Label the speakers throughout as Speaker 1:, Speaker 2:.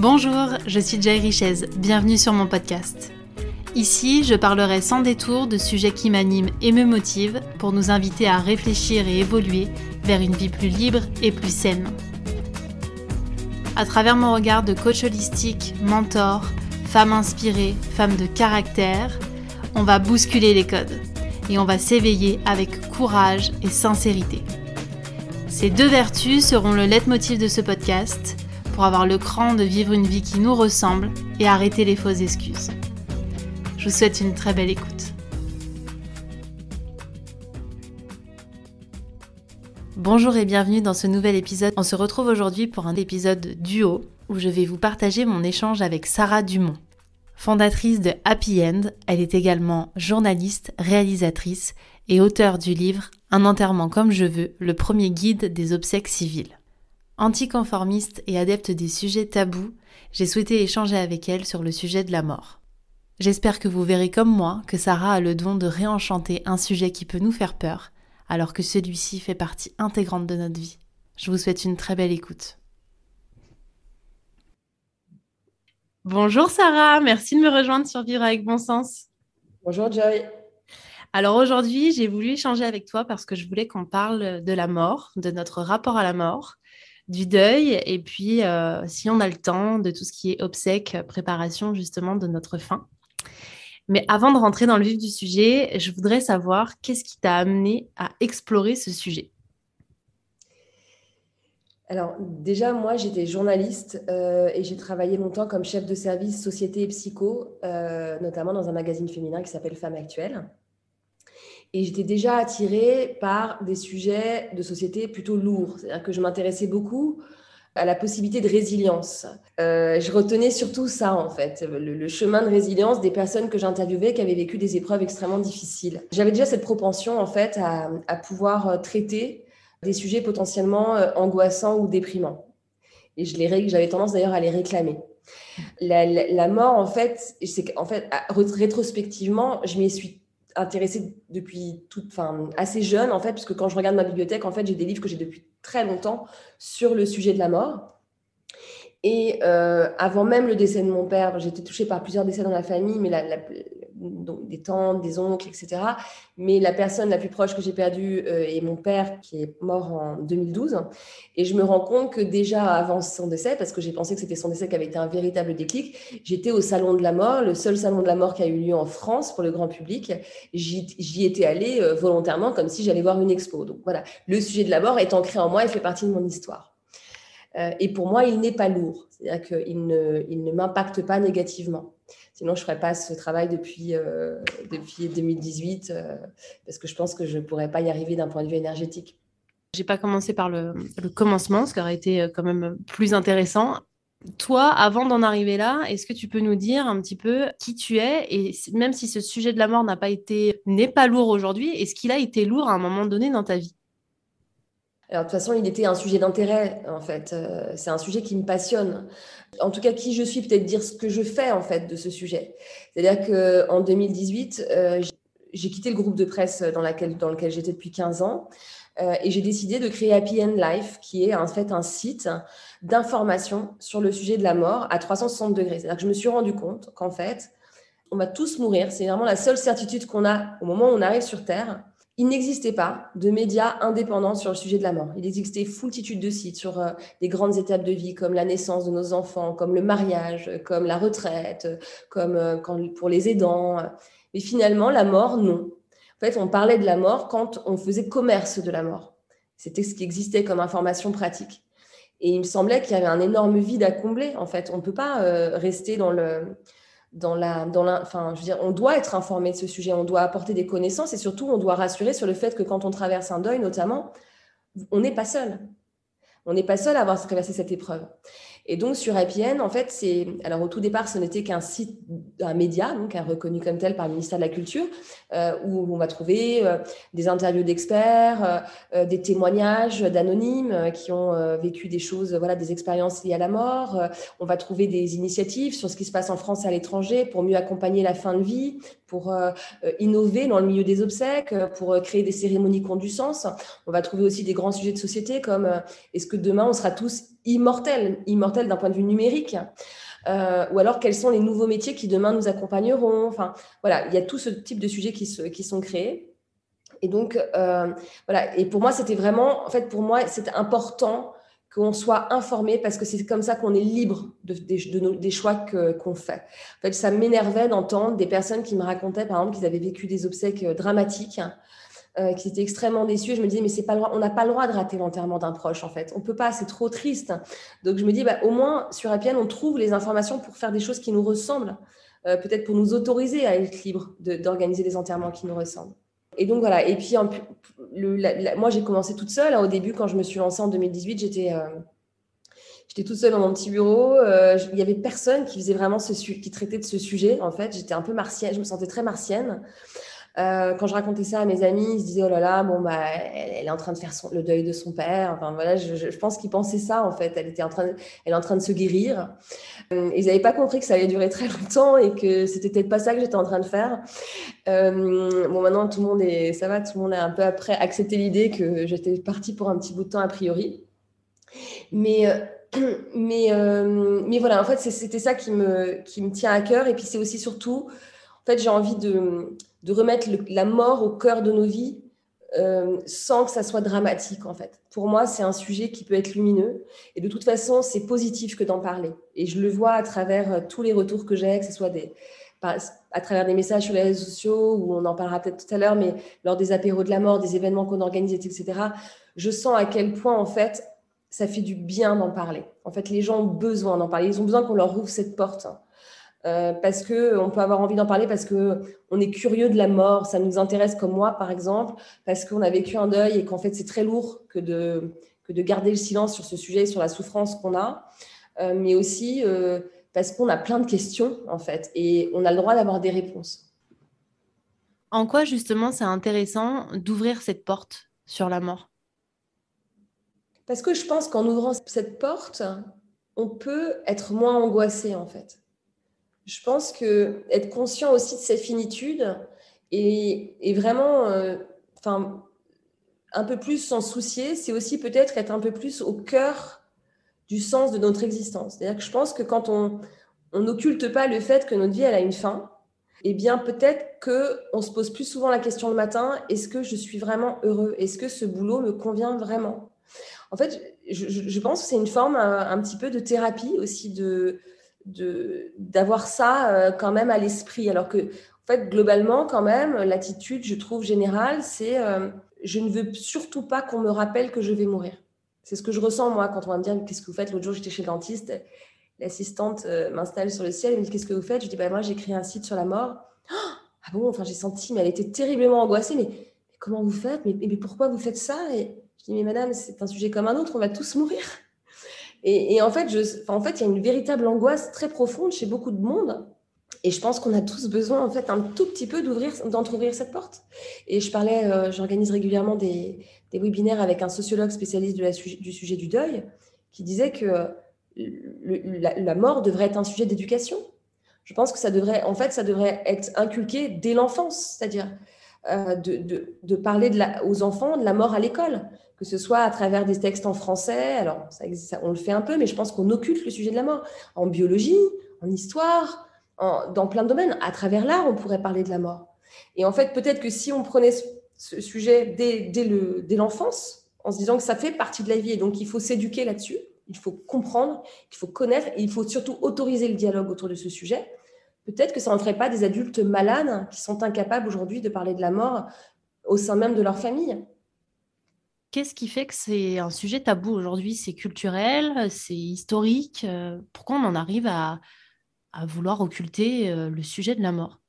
Speaker 1: Bonjour, je suis Jay Richez, bienvenue sur mon podcast. Ici, je parlerai sans détour de sujets qui m'animent et me motivent pour nous inviter à réfléchir et évoluer vers une vie plus libre et plus saine. À travers mon regard de coach holistique, mentor, femme inspirée, femme de caractère, on va bousculer les codes et on va s'éveiller avec courage et sincérité. Ces deux vertus seront le leitmotiv de ce podcast pour avoir le cran de vivre une vie qui nous ressemble et arrêter les fausses excuses. Je vous souhaite une très belle écoute. Bonjour et bienvenue dans ce nouvel épisode. On se retrouve aujourd'hui pour un épisode duo où je vais vous partager mon échange avec Sarah Dumont. Fondatrice de Happy End, elle est également journaliste, réalisatrice et auteure du livre Un enterrement comme je veux, le premier guide des obsèques civiles. Anticonformiste et adepte des sujets tabous, j'ai souhaité échanger avec elle sur le sujet de la mort. J'espère que vous verrez comme moi que Sarah a le don de réenchanter un sujet qui peut nous faire peur, alors que celui-ci fait partie intégrante de notre vie. Je vous souhaite une très belle écoute. Bonjour Sarah, merci de me rejoindre sur Vivre avec bon sens.
Speaker 2: Bonjour Joy.
Speaker 1: Alors aujourd'hui, j'ai voulu échanger avec toi parce que je voulais qu'on parle de la mort, de notre rapport à la mort, du deuil et puis, euh, si on a le temps, de tout ce qui est obsèques, préparation justement de notre fin. Mais avant de rentrer dans le vif du sujet, je voudrais savoir qu'est-ce qui t'a amené à explorer ce sujet?
Speaker 2: Alors déjà, moi, j'étais journaliste euh, et j'ai travaillé longtemps comme chef de service société et psycho, euh, notamment dans un magazine féminin qui s'appelle Femmes Actuelles. Et j'étais déjà attirée par des sujets de société plutôt lourds. C'est-à-dire que je m'intéressais beaucoup à la possibilité de résilience. Euh, je retenais surtout ça, en fait, le, chemin de résilience des personnes que j'interviewais qui avaient vécu des épreuves extrêmement difficiles. J'avais déjà cette propension, en fait, à, pouvoir euh, traiter des sujets potentiellement euh, angoissants ou déprimants. Et j'avais tendance d'ailleurs à les réclamer. La, la, mort, en fait, c'est qu'en fait, rétrospectivement, je m'y suis intéressée depuis toute, assez jeune, en fait, puisque quand je regarde ma bibliothèque, en fait, j'ai des livres que j'ai depuis très longtemps sur le sujet de la mort. Et euh, avant même le décès de mon père, j'étais touchée par plusieurs décès dans la famille, mais la, donc des tantes, des oncles, etc. Mais la personne la plus proche que j'ai perdue euh, est mon père qui est mort en 2012. Et je me rends compte que déjà avant son décès, parce que j'ai pensé que c'était son décès qui avait été un véritable déclic, j'étais au salon de la mort, le seul salon de la mort qui a eu lieu en France pour le grand public. J'y étais allée euh, volontairement comme si j'allais voir une expo. Donc voilà, le sujet de la mort est ancré en moi et fait partie de mon histoire. Euh, et pour moi, il n'est pas lourd, c'est-à-dire qu'il il ne m'impacte pas négativement. Sinon, je ne ferais pas ce travail depuis, euh, depuis 2018 euh, parce que je pense que je ne pourrais pas y arriver d'un point de vue énergétique.
Speaker 1: J'ai pas commencé par le, commencement, ce qui aurait été euh, quand même plus intéressant. Toi, avant d'en arriver là, est-ce que tu peux nous dire un petit peu qui tu es et même si ce sujet de la mort n'a pas été n'est pas lourd aujourd'hui, est-ce qu'il a été lourd à un moment donné dans ta vie?
Speaker 2: Alors, de toute façon, il était un sujet d'intérêt, en fait. Euh, c'est un sujet qui me passionne. En tout cas, qui je suis, peut-être dire ce que je fais, en fait, de ce sujet. C'est-à-dire qu'en 2018, euh, j'ai quitté le groupe de presse dans, lequel j'étais depuis 15 ans euh, et j'ai décidé de créer Happy End Life, qui est en fait un site d'information sur le sujet de la mort à 360 degrés. C'est-à-dire que je me suis rendu compte qu'en fait, on va tous mourir. C'est vraiment la seule certitude qu'on a au moment où on arrive sur Terre il n'existait pas de médias indépendants sur le sujet de la mort. Il existait foultitude de sites sur euh, des grandes étapes de vie comme la naissance de nos enfants, comme le mariage, comme la retraite, comme euh, pour les aidants. Mais finalement, la mort, non. En fait, on parlait de la mort quand on faisait commerce de la mort. C'était ce qui existait comme information pratique. Et il me semblait qu'il y avait un énorme vide à combler. En fait, on ne peut pas euh, rester dans le, dans la, dans on doit être informé de ce sujet, on doit apporter des connaissances et surtout, on doit rassurer sur le fait que quand on traverse un deuil, notamment, on n'est pas seul. On n'est pas seul à avoir traversé cette épreuve. Et donc sur APN, en fait, c'est alors au tout départ, ce n'était qu'un site, un média, donc un reconnu comme tel par le ministère de la Culture, euh, où on va trouver euh, des interviews d'experts, euh, des témoignages d'anonymes qui ont vécu des choses, voilà, des expériences liées à la mort. on va trouver des initiatives sur ce qui se passe en France et à l'étranger pour mieux accompagner la fin de vie, pour innover dans le milieu des obsèques, pour créer des cérémonies qui ont du sens. On va trouver aussi des grands sujets de société comme est-ce que demain on sera tous immortels, immortels d'un point de vue numérique. Euh, ou alors quels sont les nouveaux métiers qui demain nous accompagneront. Enfin, voilà, il y a tout ce type de sujets qui, qui sont créés. Et donc, euh, voilà. Et pour moi, c'était vraiment, en fait, pour moi, c'était important qu'on soit informé parce que c'est comme ça qu'on est libre de, des choix qu'on fait. En fait, ça m'énervait d'entendre des personnes qui me racontaient, par exemple, qu'ils avaient vécu des obsèques euh, dramatiques, euh, qui étaient extrêmement déçus. Je me disais, mais c'est pas on n'a pas le droit de rater l'enterrement d'un proche, en fait. On peut pas, c'est trop triste. Donc, je me dis, bah, au moins, sur Appian, on trouve les informations pour faire des choses qui nous ressemblent, euh, peut-être pour nous autoriser à être libre d'organiser des enterrements qui nous ressemblent. Et donc voilà. Et puis, moi, j'ai commencé toute seule. Hein. Au début, quand je me suis lancée en 2018, j'étais euh, j'étais toute seule dans mon petit bureau. Euh, il y avait personne qui faisait vraiment ce qui traitait de ce sujet. En fait, j'étais un peu martienne. Je me sentais très martienne. Euh, quand je racontais ça à mes amis, ils se disaient oh là là, bon bah, elle, est en train de faire le deuil de son père. Enfin voilà, je, pense qu'ils pensaient ça en fait. Elle était en train, elle est en train de se guérir. Euh, ils n'avaient pas compris que ça allait durer très longtemps et que c'était peut-être pas ça que j'étais en train de faire. Euh, bon maintenant tout le monde est, ça va, tout le monde a un peu après accepté l'idée que j'étais partie pour un petit bout de temps a priori. Mais mais mais voilà, en fait c'était ça qui me qui me tient à cœur et puis c'est aussi surtout en fait j'ai envie de de remettre la mort au cœur de nos vies euh, sans que ça soit dramatique en fait. Pour moi, c'est un sujet qui peut être lumineux et de toute façon, c'est positif que d'en parler. Et je le vois à travers euh, tous les retours que j'ai, que ce soit à travers des messages sur les réseaux sociaux, où on en parlera peut-être tout à l'heure, mais lors des apéros de la mort, des événements qu'on organise, etc., je sens à quel point en fait ça fait du bien d'en parler. En fait, les gens ont besoin d'en parler. Ils ont besoin qu'on leur ouvre cette porte. Euh, parce qu'on peut avoir envie d'en parler, parce qu'on est curieux de la mort, ça nous intéresse comme moi par exemple, parce qu'on a vécu un deuil et qu'en fait c'est très lourd que de, que de garder le silence sur ce sujet, sur la souffrance qu'on a, euh, mais aussi euh, parce qu'on a plein de questions en fait et on a le droit d'avoir des réponses.
Speaker 1: En quoi justement c'est intéressant d'ouvrir cette porte sur la mort?
Speaker 2: Parce que je pense qu'en ouvrant cette porte, on peut être moins angoissé en fait je pense que être conscient aussi de cette finitude et, vraiment, euh, un peu plus s'en soucier, c'est aussi peut-être être un peu plus au cœur du sens de notre existence. C'est-à-dire que je pense que quand on n'occulte pas le fait que notre vie elle a une fin, eh bien peut-être que on se pose plus souvent la question le matin est-ce que je suis vraiment heureux? Est-ce que ce boulot me convient vraiment? En fait, je, pense que c'est une forme un, petit peu de thérapie aussi de d'avoir ça euh, quand même à l'esprit. Alors que, en fait, globalement, quand même, l'attitude, je trouve, générale, c'est euh, je ne veux surtout pas qu'on me rappelle que je vais mourir. C'est ce que je ressens, moi, quand on va me dire qu'est-ce que vous faites? L'autre jour, j'étais chez le dentiste, l'assistante euh, m'installe sur le ciel et me dit qu'est-ce que vous faites? Je dis bah, moi, j'ai un site sur la mort. ah bon? Enfin, j'ai senti, mais elle était terriblement angoissée. Mais, comment vous faites? Mais, mais, pourquoi vous faites ça? Et je dis mais madame, c'est un sujet comme un autre, on va tous mourir. Et, en, fait, en fait, il y a une véritable angoisse très profonde chez beaucoup de monde. Et je pense qu'on a tous besoin, en fait, un tout petit peu d'ouvrir, d'entrouvrir cette porte. Et je parlais, euh, j'organise régulièrement des, des, webinaires avec un sociologue spécialiste du sujet du deuil, qui disait que la, mort devrait être un sujet d'éducation. Je pense que ça devrait, en fait, ça devrait être inculqué dès l'enfance, c'est-à-dire euh, de, parler aux enfants de la mort à l'école que ce soit à travers des textes en français, alors ça, on le fait un peu, mais je pense qu'on occulte le sujet de la mort, en biologie, en histoire, dans plein de domaines. À travers l'art, on pourrait parler de la mort. Et en fait, peut-être que si on prenait ce, sujet dès, dès l'enfance, en se disant que ça fait partie de la vie, et donc il faut s'éduquer là-dessus, il faut comprendre, il faut connaître, et il faut surtout autoriser le dialogue autour de ce sujet, peut-être que ça n'en ferait pas des adultes malades qui sont incapables aujourd'hui de parler de la mort au sein même de leur famille.
Speaker 1: Qu'est-ce qui fait que c'est un sujet tabou aujourd'hui? C'est culturel, c'est historique. Euh, pourquoi on en arrive à, vouloir occulter euh, le sujet de la mort?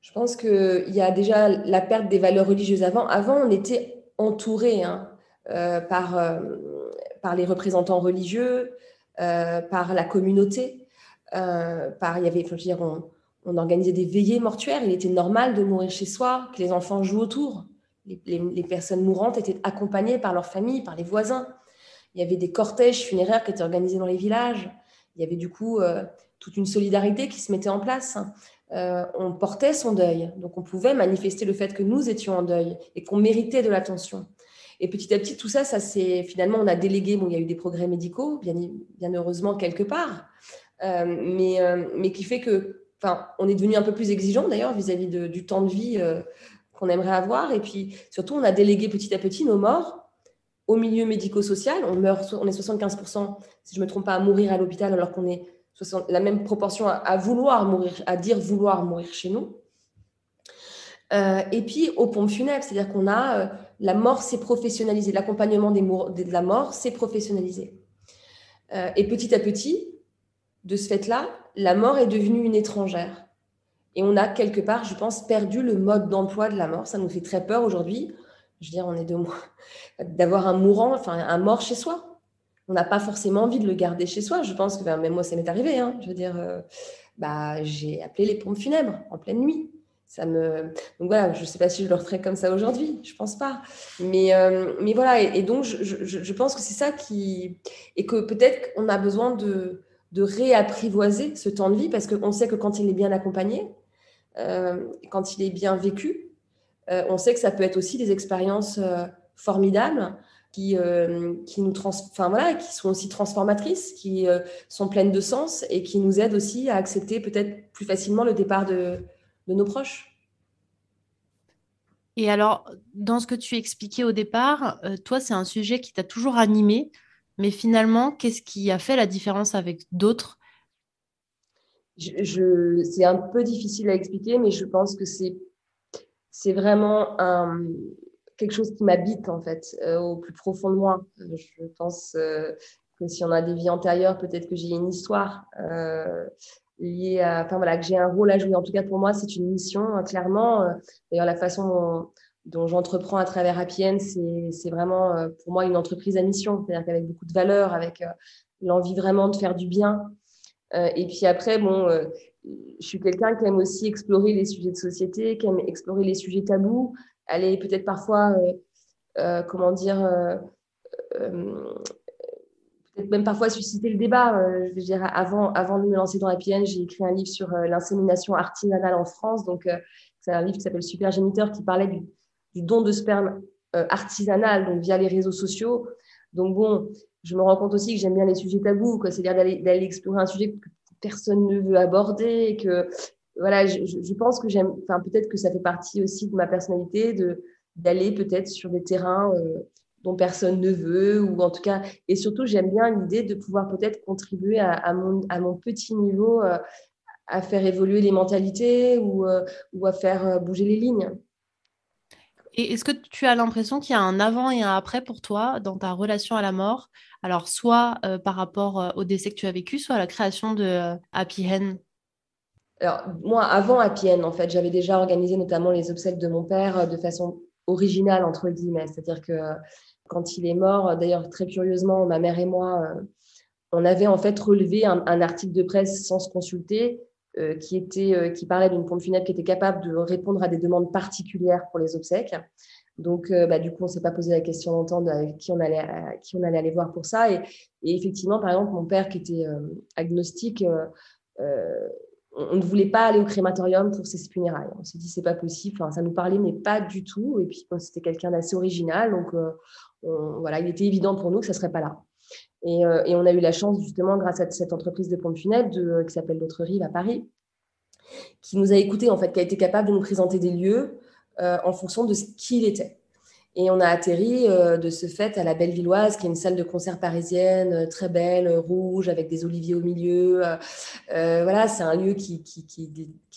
Speaker 2: Je pense qu'il y a déjà la perte des valeurs religieuses avant. Avant, on était entouré hein, euh, par, les représentants religieux, par la communauté. par, il y avait, dire, on, on organisait des veillées mortuaires. Il était normal de mourir chez soi, que les enfants jouent autour les, personnes mourantes étaient accompagnées par leur famille, par les voisins. Il y avait des cortèges funéraires qui étaient organisés dans les villages. Il y avait du coup euh, toute une solidarité qui se mettait en place. Euh, on portait son deuil, donc on pouvait manifester le fait que nous étions en deuil et qu'on méritait de l'attention. Et petit à petit, tout ça, ça c'est finalement, on a délégué. Bon, il y a eu des progrès médicaux, bien, heureusement quelque part, euh, mais, qui fait que, on est devenu un peu plus exigeant d'ailleurs vis-à-vis du temps de vie qu'on aimerait avoir. Et puis surtout, on a délégué petit à petit nos morts au milieu médico-social. On meurt, on est 75%, si je me trompe pas, à mourir à l'hôpital, alors qu'on est la même proportion à, vouloir mourir, à dire vouloir mourir chez nous. et puis aux pompes funèbres, c'est-à-dire qu'on a la mort s'est professionnalisée, l'accompagnement de la mort s'est professionnalisé. et petit à petit, de ce fait-là, la mort est devenue une étrangère. Et on a quelque part, je pense, perdu le mode d'emploi de la mort. Ça nous fait très peur aujourd'hui. Je veux dire, on est de d'avoir un mourant, enfin un mort chez soi. On n'a pas forcément envie de le garder chez soi. Je pense que ben, même moi, ça m'est arrivé. Hein. Je veux dire, euh, bah, j'ai appelé les pompes funèbres en pleine nuit. Ça me... Donc voilà, je ne sais pas si je le referais comme ça aujourd'hui, je ne pense pas. Mais, euh, mais voilà, et, donc je, je, pense que c'est ça qui... Et que peut-être qu'on a besoin de, de réapprivoiser ce temps de vie parce qu'on sait que quand il est bien accompagné, quand il est bien vécu, euh, on sait que ça peut être aussi des expériences euh, formidables qui, qui, nous trans voilà, qui sont aussi transformatrices, qui sont pleines de sens et qui nous aident aussi à accepter peut-être plus facilement le départ de, de nos proches.
Speaker 1: Et alors, dans ce que tu expliquais au départ, toi, c'est un sujet qui t'a toujours animé. Mais finalement, qu'est-ce qui a fait la différence avec d'autres
Speaker 2: je, C'est un peu difficile à expliquer, mais je pense que c'est, c'est vraiment un, quelque chose qui m'habite en fait, euh, au plus profond de moi. Je pense euh, que si on a des vies antérieures, peut-être que j'ai une histoire euh, liée à. Enfin voilà, que j'ai un rôle à jouer. En tout cas, pour moi, c'est une mission, hein, clairement. D'ailleurs, la façon dont j'entreprends à travers Appian, c'est vraiment euh, pour moi une entreprise à mission, c'est-à-dire qu'avec beaucoup de valeur, avec euh, l'envie vraiment de faire du bien. Euh, et puis après, bon, je suis quelqu'un qui aime aussi explorer les sujets de société, qui aime explorer les sujets tabous, aller peut-être parfois, comment dire, peut-être même parfois susciter le débat. je veux dire, avant, avant de me lancer dans Appian, j'ai écrit un livre sur l'insémination artisanale en France, donc c'est un livre qui s'appelle Super Géniteur qui parlait du don de sperme euh, artisanal, via les réseaux sociaux. Donc bon, je me rends compte aussi que j'aime bien les sujets tabous, c'est-à-dire d'aller explorer un sujet que personne ne veut aborder, que voilà, je, pense que j'aime, enfin peut-être que ça fait partie aussi de ma personnalité d'aller peut-être sur des terrains euh, dont personne ne veut, ou en tout cas, et surtout j'aime bien l'idée de pouvoir peut-être contribuer à, mon, à, mon, petit niveau euh, à faire évoluer les mentalités ou, ou à faire bouger les lignes.
Speaker 1: Est-ce que tu as l'impression qu'il y a un avant et un après pour toi dans ta relation à la mort? Alors, soit euh, par rapport euh, au décès que tu as vécu, soit à la création de euh, Happy Hen
Speaker 2: Alors, moi, avant Happy Hen, en fait, j'avais déjà organisé notamment les obsèques de mon père de façon originale, entre guillemets. C'est-à-dire que quand il est mort, d'ailleurs, très curieusement, ma mère et moi, on avait en fait relevé un, article de presse sans se consulter qui, était, qui parlait d'une pompe funèbre qui était capable de répondre à des demandes particulières pour les obsèques. Donc, euh, bah, du coup, on s'est pas posé la question longtemps de avec qui on allait, qui on allait aller voir pour ça. Et, effectivement, par exemple, mon père qui était agnostique, on ne voulait pas aller au crématorium pour ses funérailles. On s'est dit, c'est pas possible. Enfin, ça nous parlait, mais pas du tout. Et puis, c'était quelqu'un d'assez original. Donc, voilà, il était évident pour nous que ça serait pas là. Euh, et, on a eu la chance, justement, grâce à cette entreprise de pompes funèbres qui s'appelle L'autre rive à Paris, qui nous a écoutés, en fait, qui a été capable de nous présenter des lieux euh, en fonction de ce qu'il était. Et on a atterri euh, de ce fait à la Bellevilloise, qui est une salle de concert parisienne très belle, rouge, avec des oliviers au milieu. voilà, c'est un lieu qui,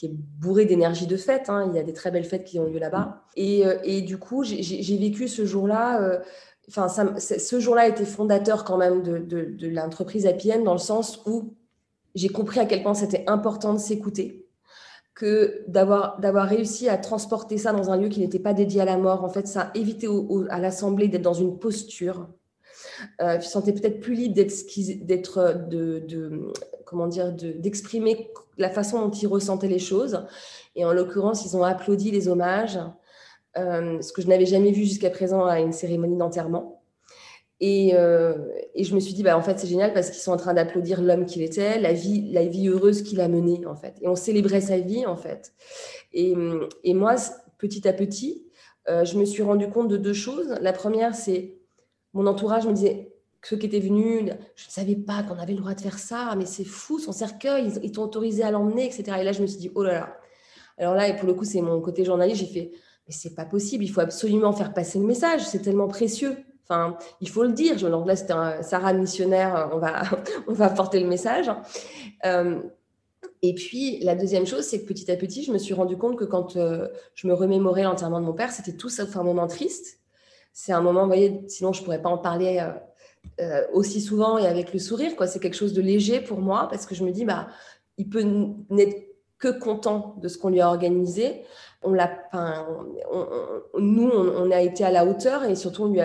Speaker 2: est bourré d'énergie de fête. Hein. Il y a des très belles fêtes qui ont lieu là-bas. Et, du coup, j'ai vécu ce jour-là enfin, ce jour-là été fondateur quand même de, de, l'entreprise APN dans le sens où j'ai compris à quel point c'était important de s'écouter, que d'avoir, réussi à transporter ça dans un lieu qui n'était pas dédié à la mort, en fait, ça a évité à l'Assemblée d'être dans une posture. Euh, je peut-être plus libre d'être, d'être de, de, comment dire, d'exprimer la façon dont ils ressentaient les choses. Et en l'occurrence, ils ont applaudi les hommages. Euh, ce que je n'avais jamais vu jusqu'à présent à une cérémonie d'enterrement. Et, euh, et, je me suis dit, bah, en fait, c'est génial parce qu'ils sont en train d'applaudir l'homme qu'il était, la vie, la vie heureuse qu'il a menée, en fait. Et on célébrait sa vie, en fait. Et, moi, petit à petit, je me suis rendu compte de deux choses. La première, c'est mon entourage me disait, ceux qui étaient venus, je ne savais pas qu'on avait le droit de faire ça, mais c'est fou, son cercueil, ils, t'ont autorisé à l'emmener, etc. Et là, je me suis dit, oh là là. Alors là, et pour le coup, c'est mon côté journaliste, j'ai fait, mais c'est pas possible, il faut absolument faire passer le message, c'est tellement précieux. Enfin, il faut le dire. Donc là, c'était un Sarah missionnaire, on va, on va porter le message. Euh, et puis, la deuxième chose, c'est que petit à petit, je me suis rendu compte que quand euh, je me remémorais l'enterrement de mon père, c'était tout sauf un moment triste. C'est un moment, vous voyez, sinon je ne pourrais pas en parler euh, euh, aussi souvent et avec le sourire. Quoi. C'est quelque chose de léger pour moi parce que je me dis, bah, il peut n'être que content de ce qu'on lui a organisé. On l'a, nous, on, a été à la hauteur et surtout, on,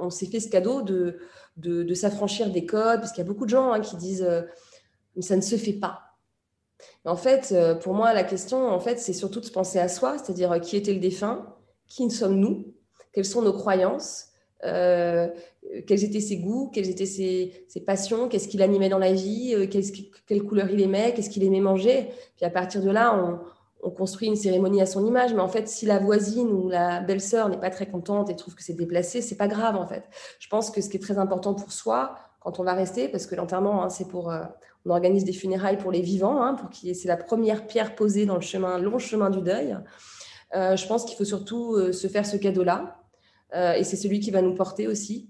Speaker 2: on, s'est fait ce cadeau de, de, s'affranchir des codes parce qu'il y a beaucoup de gens hein, qui disent, euh, ça ne se fait pas. En fait, euh, pour moi, la question, en fait, c'est surtout de se penser à soi, c'est-à-dire qui était le défunt, qui sommes-nous, quelles sont nos croyances, euh, quels étaient ses goûts, quelles étaient ses, passions, qu'est-ce qu'il animait dans la vie, euh, quelle couleur il aimait, qu'est-ce qu'il aimait manger. Puis à partir de là, on, construit une cérémonie à son image. Mais en fait, si la voisine ou la belle-sœur n'est pas très contente et trouve que c'est déplacé, c'est pas grave en fait. Je pense que ce qui est très important pour soi, quand on va rester, parce que l'enterrement, hein, c'est pour, euh, on organise des funérailles pour les vivants, hein, pour qui c'est la première pierre posée dans le chemin, long chemin du deuil. je pense qu'il faut surtout se faire ce cadeau-là, et c'est celui qui va nous porter aussi.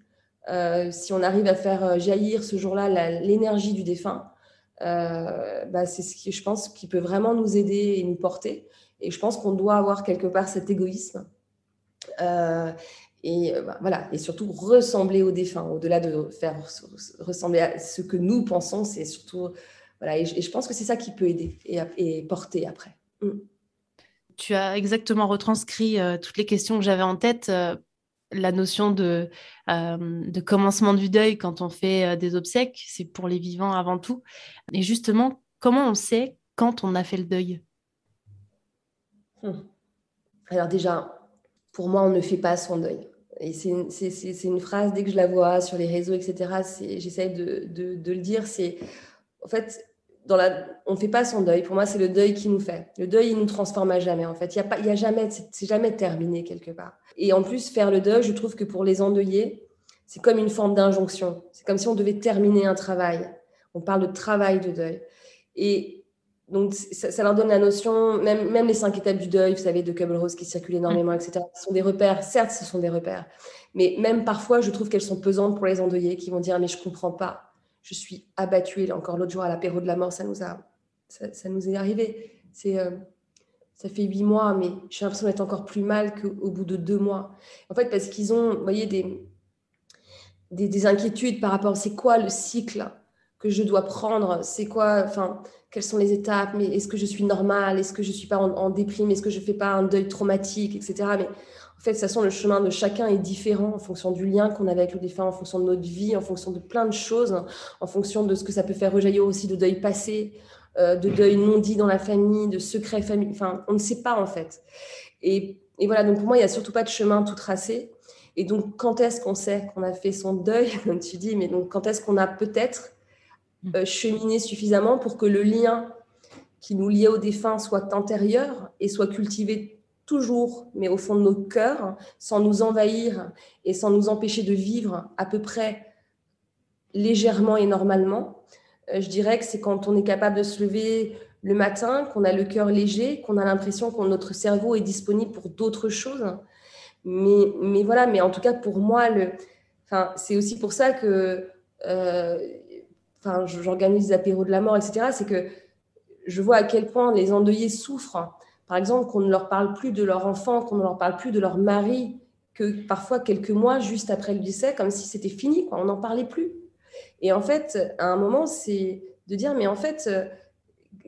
Speaker 2: Euh, si on arrive à faire euh, jaillir ce jour-là l'énergie du défunt, bah, c'est ce qui, je pense, qui peut vraiment nous aider et nous porter. Et je pense qu'on doit avoir quelque part cet égoïsme. et bah, voilà, et surtout ressembler au défunt, au-delà de faire ressembler à ce que nous pensons, c'est surtout voilà. Et, je pense que c'est ça qui peut aider et, porter après. Mm.
Speaker 1: Tu as exactement retranscrit toutes les questions que j'avais en tête la notion de, euh, de, commencement du deuil quand on fait euh, des obsèques, c'est pour les vivants avant tout. Et justement, comment on sait quand on a fait le deuil?
Speaker 2: Hum. Alors déjà, pour moi, on ne fait pas son deuil. Et c'est une, phrase, dès que je la vois sur les réseaux, etc., j'essaie de, de, de, le dire, c'est en fait, on ne fait pas son deuil. Pour moi, c'est le deuil qui nous fait. Le deuil, il nous transforme à jamais. En fait, il y a pas, il y a jamais, c'est jamais terminé quelque part. Et en plus, faire le deuil, je trouve que pour les endeuillés, c'est comme une forme d'injonction. C'est comme si on devait terminer un travail. On parle de travail de deuil. Et donc, ça, leur donne la notion, même, même les cinq étapes du deuil, vous savez, de Kubler-Ross qui circulent énormément, etc. Ce sont des repères. Certes, ce sont des repères. Mais même parfois, je trouve qu'elles sont pesantes pour les endeuillés qui vont dire, mais je comprends pas je suis abattue. encore l'autre jour à l'apéro de la mort, ça nous a, ça, nous est arrivé. C'est, euh, ça fait huit mois, mais j'ai l'impression d'être encore plus mal qu'au bout de deux mois. En fait, parce qu'ils ont, vous voyez, des, des, inquiétudes par rapport, c'est quoi le cycle que je dois prendre C'est quoi, enfin, quelles sont les étapes Mais est-ce que je suis normale Est-ce que je suis pas en, en déprime Est-ce que je fais pas un deuil traumatique, etc. Mais en fait, de toute façon, le chemin de chacun est différent en fonction du lien qu'on avait avec le défunt, en fonction de notre vie, en fonction de plein de choses, en fonction de ce que ça peut faire rejaillir aussi de deuil passé, euh, de deuil non dit dans la famille, de secrets famille. Enfin, on ne sait pas en fait. Et, voilà, donc pour moi, il n'y a surtout pas de chemin tout tracé. Et donc, quand est-ce qu'on sait qu'on a fait son deuil, comme tu dis, mais donc quand est-ce qu'on a peut-être euh, cheminé suffisamment pour que le lien qui nous liait au défunt soit antérieur et soit cultivé toujours, mais au fond de nos cœurs, sans nous envahir et sans nous empêcher de vivre à peu près légèrement et normalement. Euh, je dirais que c'est quand on est capable de se lever le matin, qu'on a le cœur léger, qu'on a l'impression que notre cerveau est disponible pour d'autres choses. Mais, voilà, mais en tout cas, pour moi, c'est aussi pour ça que euh, j'organise des apéros de la mort, etc. C'est que je vois à quel point les endeuillés souffrent par exemple, qu'on ne leur parle plus de leur enfant, qu'on ne leur parle plus de leur mari, que parfois quelques mois juste après le décès, comme si c'était fini, quoi, on n'en parlait plus. Et en fait, à un moment, c'est de dire, mais en fait, euh,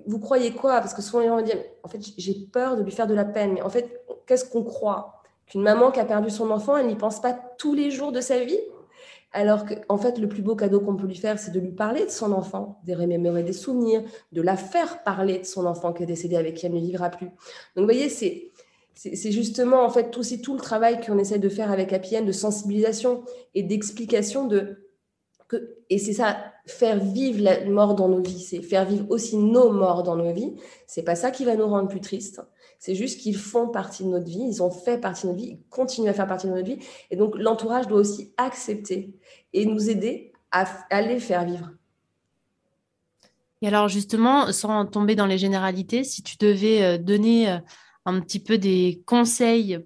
Speaker 2: vous croyez quoi? Parce que souvent les gens dire, en fait, j'ai peur de lui faire de la peine. Mais en fait, qu'est-ce qu'on croit? Qu'une maman qui a perdu son enfant, elle n'y pense pas tous les jours de sa vie? Alors qu'en en fait, le plus beau cadeau qu'on peut lui faire, c'est de lui parler de son enfant, de remémorer des souvenirs, de la faire parler de son enfant qui est décédé avec qui elle ne vivra plus. Donc, vous voyez, c'est, c'est, justement, en fait, c'est tout le travail qu'on essaie de faire avec APN de sensibilisation et d'explication de. Que, et c'est ça, faire vivre la mort dans nos vies, c'est faire vivre aussi nos morts dans nos vies. C'est pas ça qui va nous rendre plus tristes. C'est juste qu'ils font partie de notre vie, ils ont fait partie de notre vie, ils continuent à faire partie de notre vie. Et donc, l'entourage doit aussi accepter et nous aider à, les faire vivre.
Speaker 1: Et alors, justement, sans tomber dans les généralités, si tu devais euh, donner euh, un petit peu des conseils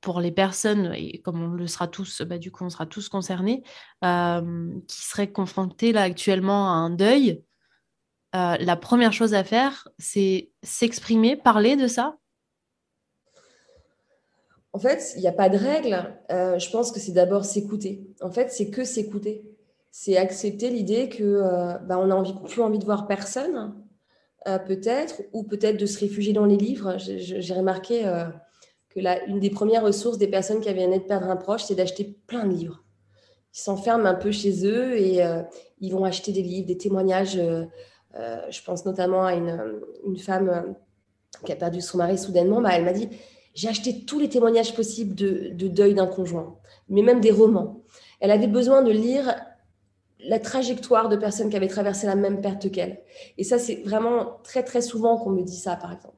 Speaker 1: pour les personnes, et comme on le sera tous, bah, du coup, on sera tous concernés, euh, qui seraient confrontés là actuellement à un deuil, la première chose à faire, c'est s'exprimer, parler de ça
Speaker 2: En fait, il n'y a pas de règle. je pense que c'est d'abord s'écouter. En fait, c'est que s'écouter c'est accepter l'idée que euh, bah, on envie, plus envie de voir personne, euh, peut-être, ou peut-être de se réfugier dans les livres. J'ai remarqué euh, que la, une des premières ressources des personnes qui avaient de perdre un proche, c'est d'acheter plein de livres. Ils s'enferment un peu chez eux et ils vont acheter des livres, des témoignages. je pense notamment à une, une, femme qui a perdu son mari soudainement. Bah, elle m'a dit J'ai acheté tous les témoignages possibles de, de deuil d'un conjoint, mais même des romans. Elle avait besoin de lire la trajectoire de personnes qui avaient traversé la même perte qu'elle. Et ça, c'est vraiment très, très souvent qu'on me dit ça, par exemple.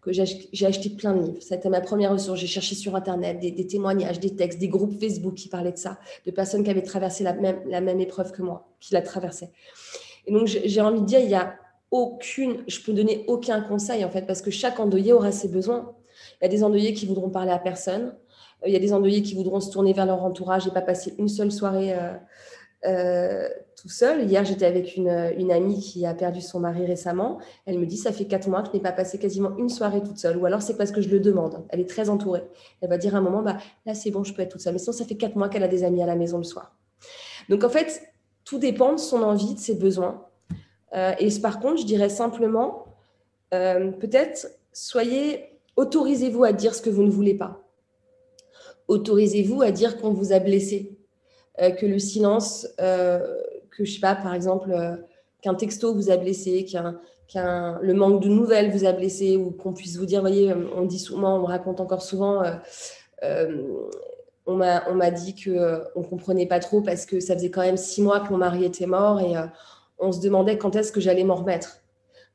Speaker 2: Que j'ai acheté plein de livres. Ça a été ma première ressource. J'ai cherché sur Internet des, témoignages, des textes, des groupes Facebook qui parlaient de ça, de personnes qui avaient traversé la même, la même épreuve que moi, qui la traversaient. Et donc, j'ai envie de dire, il y a aucune, je peux donner aucun conseil, en fait, parce que chaque endeuillé aura ses besoins. Il y a des endeuillés qui voudront parler à personne. Il y a des endeuillés qui voudront se tourner vers leur entourage et pas passer une seule soirée euh, euh, tout seul. Hier, j'étais avec une, amie qui a perdu son mari récemment. Elle me dit, ça fait quatre mois que je n'ai pas passé quasiment une soirée toute seule. Ou alors, c'est parce que je le demande. Elle est très entourée. Elle va dire à un moment, bah, là, c'est bon, je peux être toute seule. Mais sinon, ça fait quatre mois qu'elle a des amis à la maison le soir. Donc, en fait, tout dépend de son envie, de ses besoins. Euh, et par contre, je dirais simplement, euh, peut-être, soyez, autorisez-vous à dire ce que vous ne voulez pas. Autorisez-vous à dire qu'on vous a blessé euh, que le silence, euh, que je sais pas, par exemple, euh, qu'un texto vous a blessé, qu'un le manque de nouvelles vous a blessé, ou qu'on puisse vous dire, voyez, on dit souvent, on me raconte encore souvent, on m'a dit que on comprenait pas trop parce que ça faisait quand même six mois que mon mari était mort et on se demandait quand est-ce que j'allais m'en remettre.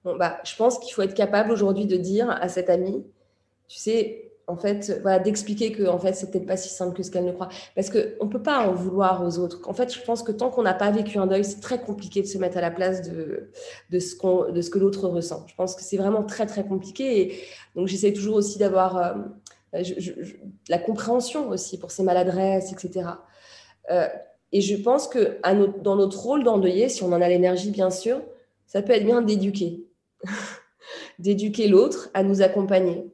Speaker 2: Bon, bah, je pense qu'il faut être capable aujourd'hui de dire à cette amie, tu sais, en fait, voilà, d'expliquer que en fait, c'est peut-être pas si simple que ce qu'elle ne croit. Parce qu'on ne peut pas en vouloir aux autres. En fait, je pense que tant qu'on n'a pas vécu un deuil, c'est très compliqué de se mettre à la place de, de, ce, de ce que l'autre ressent. Je pense que c'est vraiment très, très compliqué. Et donc, j'essaie toujours aussi d'avoir euh, la compréhension aussi pour ces maladresses, etc. Euh, et je pense que dans notre rôle d'endeuillé, si on en a l'énergie, bien sûr, ça peut être bien d'éduquer. d'éduquer l'autre à nous accompagner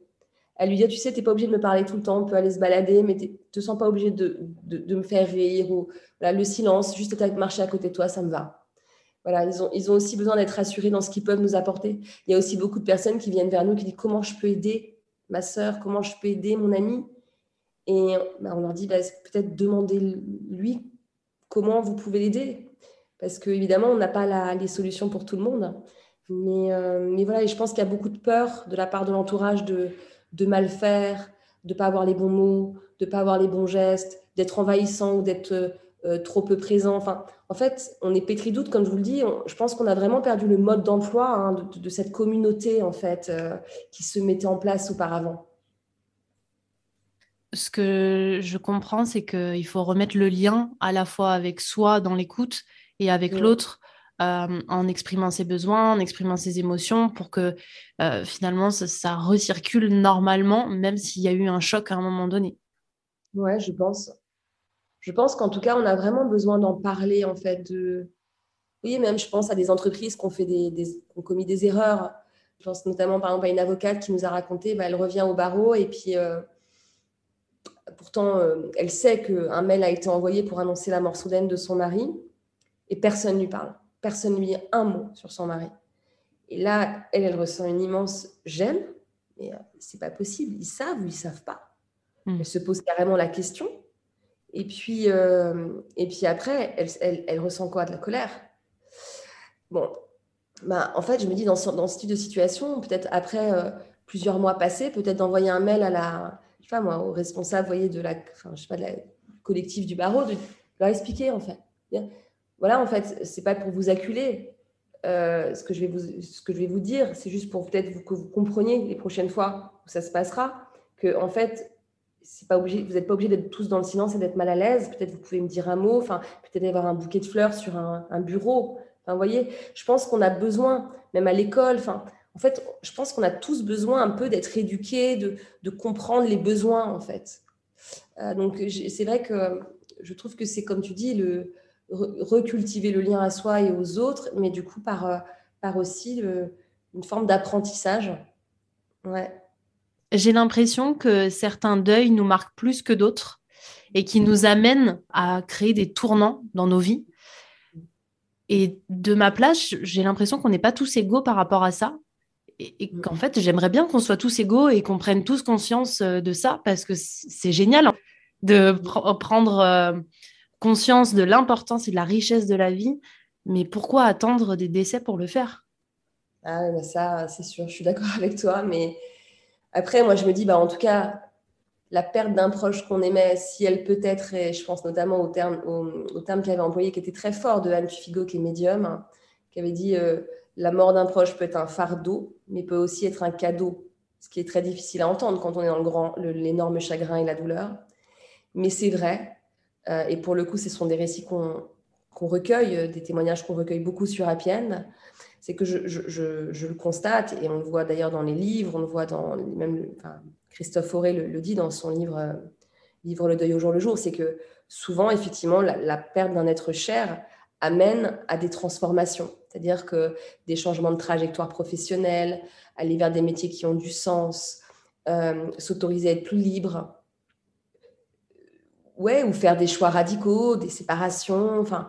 Speaker 2: elle lui dit, tu sais, tu n'es pas obligé de me parler tout le temps, on peut aller se balader, mais tu ne te sens pas obligé de, de, me faire rire. Ou, voilà, le silence, juste marcher à côté de toi, ça me va. Voilà, ils ont, ils ont aussi besoin d'être rassurés dans ce qu'ils peuvent nous apporter. Il y a aussi beaucoup de personnes qui viennent vers nous qui disent comment je peux aider ma sœur, comment je peux aider mon ami? Et bah, on leur dit bah, peut-être demander lui comment vous pouvez l'aider. Parce qu'évidemment, on n'a pas les solutions pour tout le monde. Mais, euh, mais voilà, et je pense qu'il y a beaucoup de peur de la part de l'entourage de, de mal faire, de pas avoir les bons mots, de pas avoir les bons gestes, d'être envahissant ou d'être euh, trop peu présent. Enfin, en fait, on est pétri doute, comme je vous le dis. je pense qu'on a vraiment perdu le mode d'emploi hein, de, cette communauté en fait euh, qui se mettait en place auparavant.
Speaker 1: Ce que je comprends, c'est qu'il faut remettre le lien à la fois avec soi dans l'écoute et avec l'autre euh, en exprimant ses besoins, en exprimant ses émotions, pour que euh, finalement ça, recircule normalement, même s'il y a eu un choc à un moment donné.
Speaker 2: Ouais, je pense. Je pense qu'en tout cas, on a vraiment besoin d'en parler, en fait. De... Oui, même je pense à des entreprises qui ont, des, ont commis des erreurs. Je pense notamment, par exemple, à une avocate qui nous a raconté, bah, elle revient au barreau et puis... Euh, pourtant, elle sait qu'un mail a été envoyé pour annoncer la mort soudaine de son mari et personne ne lui parle personne ne lui dit un mot sur son mari. Et là, elle, elle ressent une immense gêne, mais euh, c'est pas possible. Ils savent ou ils savent pas. Hmm. Elle se pose carrément la question. Et puis, euh, et puis après, elle, elle, ressent quoi? De la colère. Bon, bah, en fait, je me dis, dans ce, dans ce type de situation, peut-être après euh, plusieurs mois passés, peut-être d'envoyer un mail à la, je sais pas moi, au responsable, voyez, de la, enfin, je sais pas, de la collectif du barreau, de leur expliquer, en fait voilà, en fait, c'est pas pour vous acculer. ce, que je vais vous, ce que je vais vous dire, c'est juste pour peut-être que vous compreniez les prochaines fois où ça se passera, que en fait, c'est pas obligé, vous n'êtes pas obligé d'être tous dans le silence et d'être mal à l'aise. Peut-être vous pouvez me dire un mot, peut-être avoir un bouquet de fleurs sur un, bureau. Voyez, je pense qu'on a besoin, même à l'école, en fait, je pense qu'on a tous besoin un peu d'être éduqués, de, de, comprendre les besoins, en fait. Euh, donc, c'est vrai que je trouve que c'est, comme tu dis, le, recultiver le lien à soi et aux autres, mais du coup, par, euh, par aussi une forme d'apprentissage. Ouais.
Speaker 1: J'ai l'impression que certains deuils nous marquent plus que d'autres et qui nous amènent à créer des tournants dans nos vies. Et de ma place, j'ai l'impression qu'on n'est pas tous égaux par rapport à ça. Et, qu'en fait, j'aimerais bien qu'on soit tous égaux et qu'on prenne tous conscience euh, de ça parce que c'est génial de prendre euh, conscience de l'importance et de la richesse de la vie. Mais pourquoi attendre des décès pour le faire?
Speaker 2: Ah, ça, c'est sûr, je suis d'accord avec toi. Mais après, moi, je me dis, bah, en tout cas, la perte d'un proche qu'on aimait, si elle peut être, et je pense notamment au terme, au, terme qu'elle avait employé, qui était très fort de Anne Figo, qui est médium, hein, qui avait dit euh, la mort d'un proche peut être un fardeau, mais peut aussi être un cadeau, ce qui est très difficile à entendre quand on est dans l'énorme chagrin et la douleur. Mais c'est vrai, euh, et pour le coup, ce sont des récits qu'on recueille, euh, des témoignages qu'on recueille beaucoup sur Appienne. C'est que je, le constate, et on le voit d'ailleurs dans les livres, on le voit dans, même Christophe Fauré le, dit dans son livre, euh, Le deuil au jour le jour, c'est que souvent, effectivement, la, perte d'un être cher amène à des transformations, c'est-à-dire que des changements de trajectoire professionnelle, aller vers des métiers qui ont du sens, euh, s'autoriser à être plus libre, ouais, ou faire des choix radicaux, des séparations. Enfin,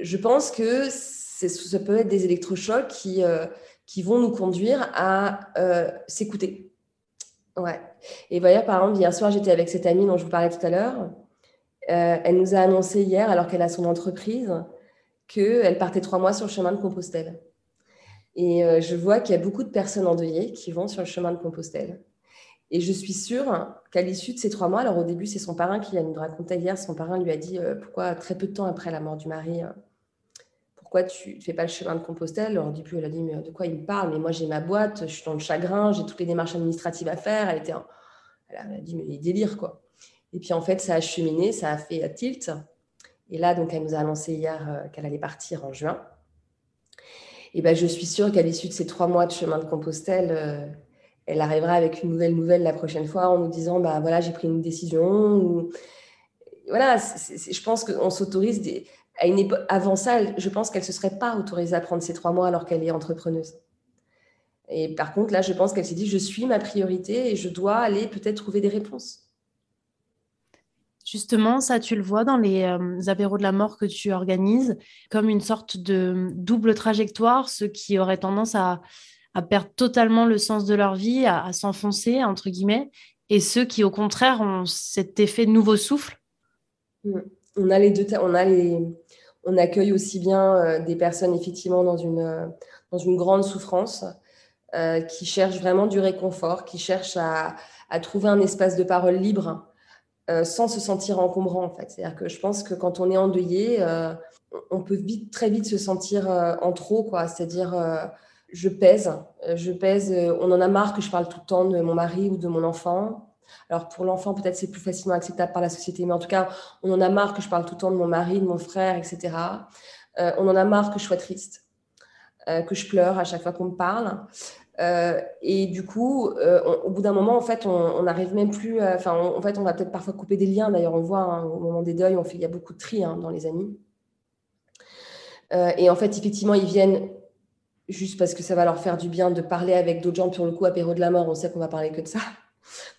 Speaker 2: je pense que ça peut être des électrochocs qui, euh, qui vont nous conduire à euh, s'écouter. Ouais. Et voyez, par exemple, hier soir, j'étais avec cette amie dont je vous parlais tout à l'heure. Euh, elle nous a annoncé hier, alors qu'elle a son entreprise, qu'elle partait trois mois sur le chemin de Compostelle. Et je vois qu'il y a beaucoup de personnes endeuillées qui vont sur le chemin de Compostelle. Et je suis sûre qu'à l'issue de ces trois mois, alors au début, c'est son parrain qui nous racontait hier, son parrain lui a dit pourquoi très peu de temps après la mort du mari, pourquoi tu ne fais pas le chemin de Compostelle? Alors, du coup, elle a dit, mais de quoi il me parle? Mais moi, j'ai ma boîte, je suis dans le chagrin, j'ai toutes les démarches administratives à faire. Elle, était elle a dit, mais il délire, quoi. Et puis, en fait, ça a cheminé, ça a fait tilt. Et là, donc, elle nous a annoncé hier euh, qu'elle allait partir en juin. Et ben, je suis sûre qu'à l'issue de ces trois mois de chemin de Compostelle, euh, elle arrivera avec une nouvelle nouvelle la prochaine fois en nous disant, bah voilà, j'ai pris une décision. Voilà, je pense qu'on s'autorise des avant ça, je pense qu'elle se serait pas autorisée à prendre ces trois mois alors qu'elle est entrepreneuse. Et par contre, là, je pense qu'elle s'est dit, je suis ma priorité et je dois aller peut-être trouver des réponses.
Speaker 1: Justement, ça, tu le vois dans les euh, apéros de la mort que tu organises, comme une sorte de double trajectoire, ceux qui auraient tendance à, perdre totalement le sens de leur vie, à, s'enfoncer, entre guillemets, et ceux qui, au contraire, ont cet effet de nouveau souffle.
Speaker 2: Mmh on a les deux, on a les, on accueille aussi bien euh, des personnes effectivement dans une, euh, dans une grande souffrance, euh, qui cherchent vraiment du réconfort, qui cherchent à, trouver un espace de parole libre sans se sentir encombrant en fait. C'est-à-dire que je pense que quand on est endeuillé, on peut très vite se sentir en trop, quoi. C'est-à-dire je pèse, je pèse, on en a marre que je parle tout le temps de mon mari ou de mon enfant. Alors pour l'enfant, peut-être c'est plus facilement acceptable par la société, mais en tout cas, on en a marre que je parle tout le temps de mon mari, de mon frère, etc. Euh, on en a marre que je sois triste, euh, que je pleure à chaque fois qu'on me parle. Euh, et du coup, au bout d'un moment, en fait, on n'arrive même plus. Enfin, en fait, on va peut-être parfois couper des liens. D'ailleurs, on voit hein, au moment des deuils, on il y a beaucoup de tri hein, dans les amis. et en fait, effectivement, ils viennent juste parce que ça va leur faire du bien de parler avec d'autres gens. Sur le coup, apéro de la mort, on sait qu'on va parler que de ça.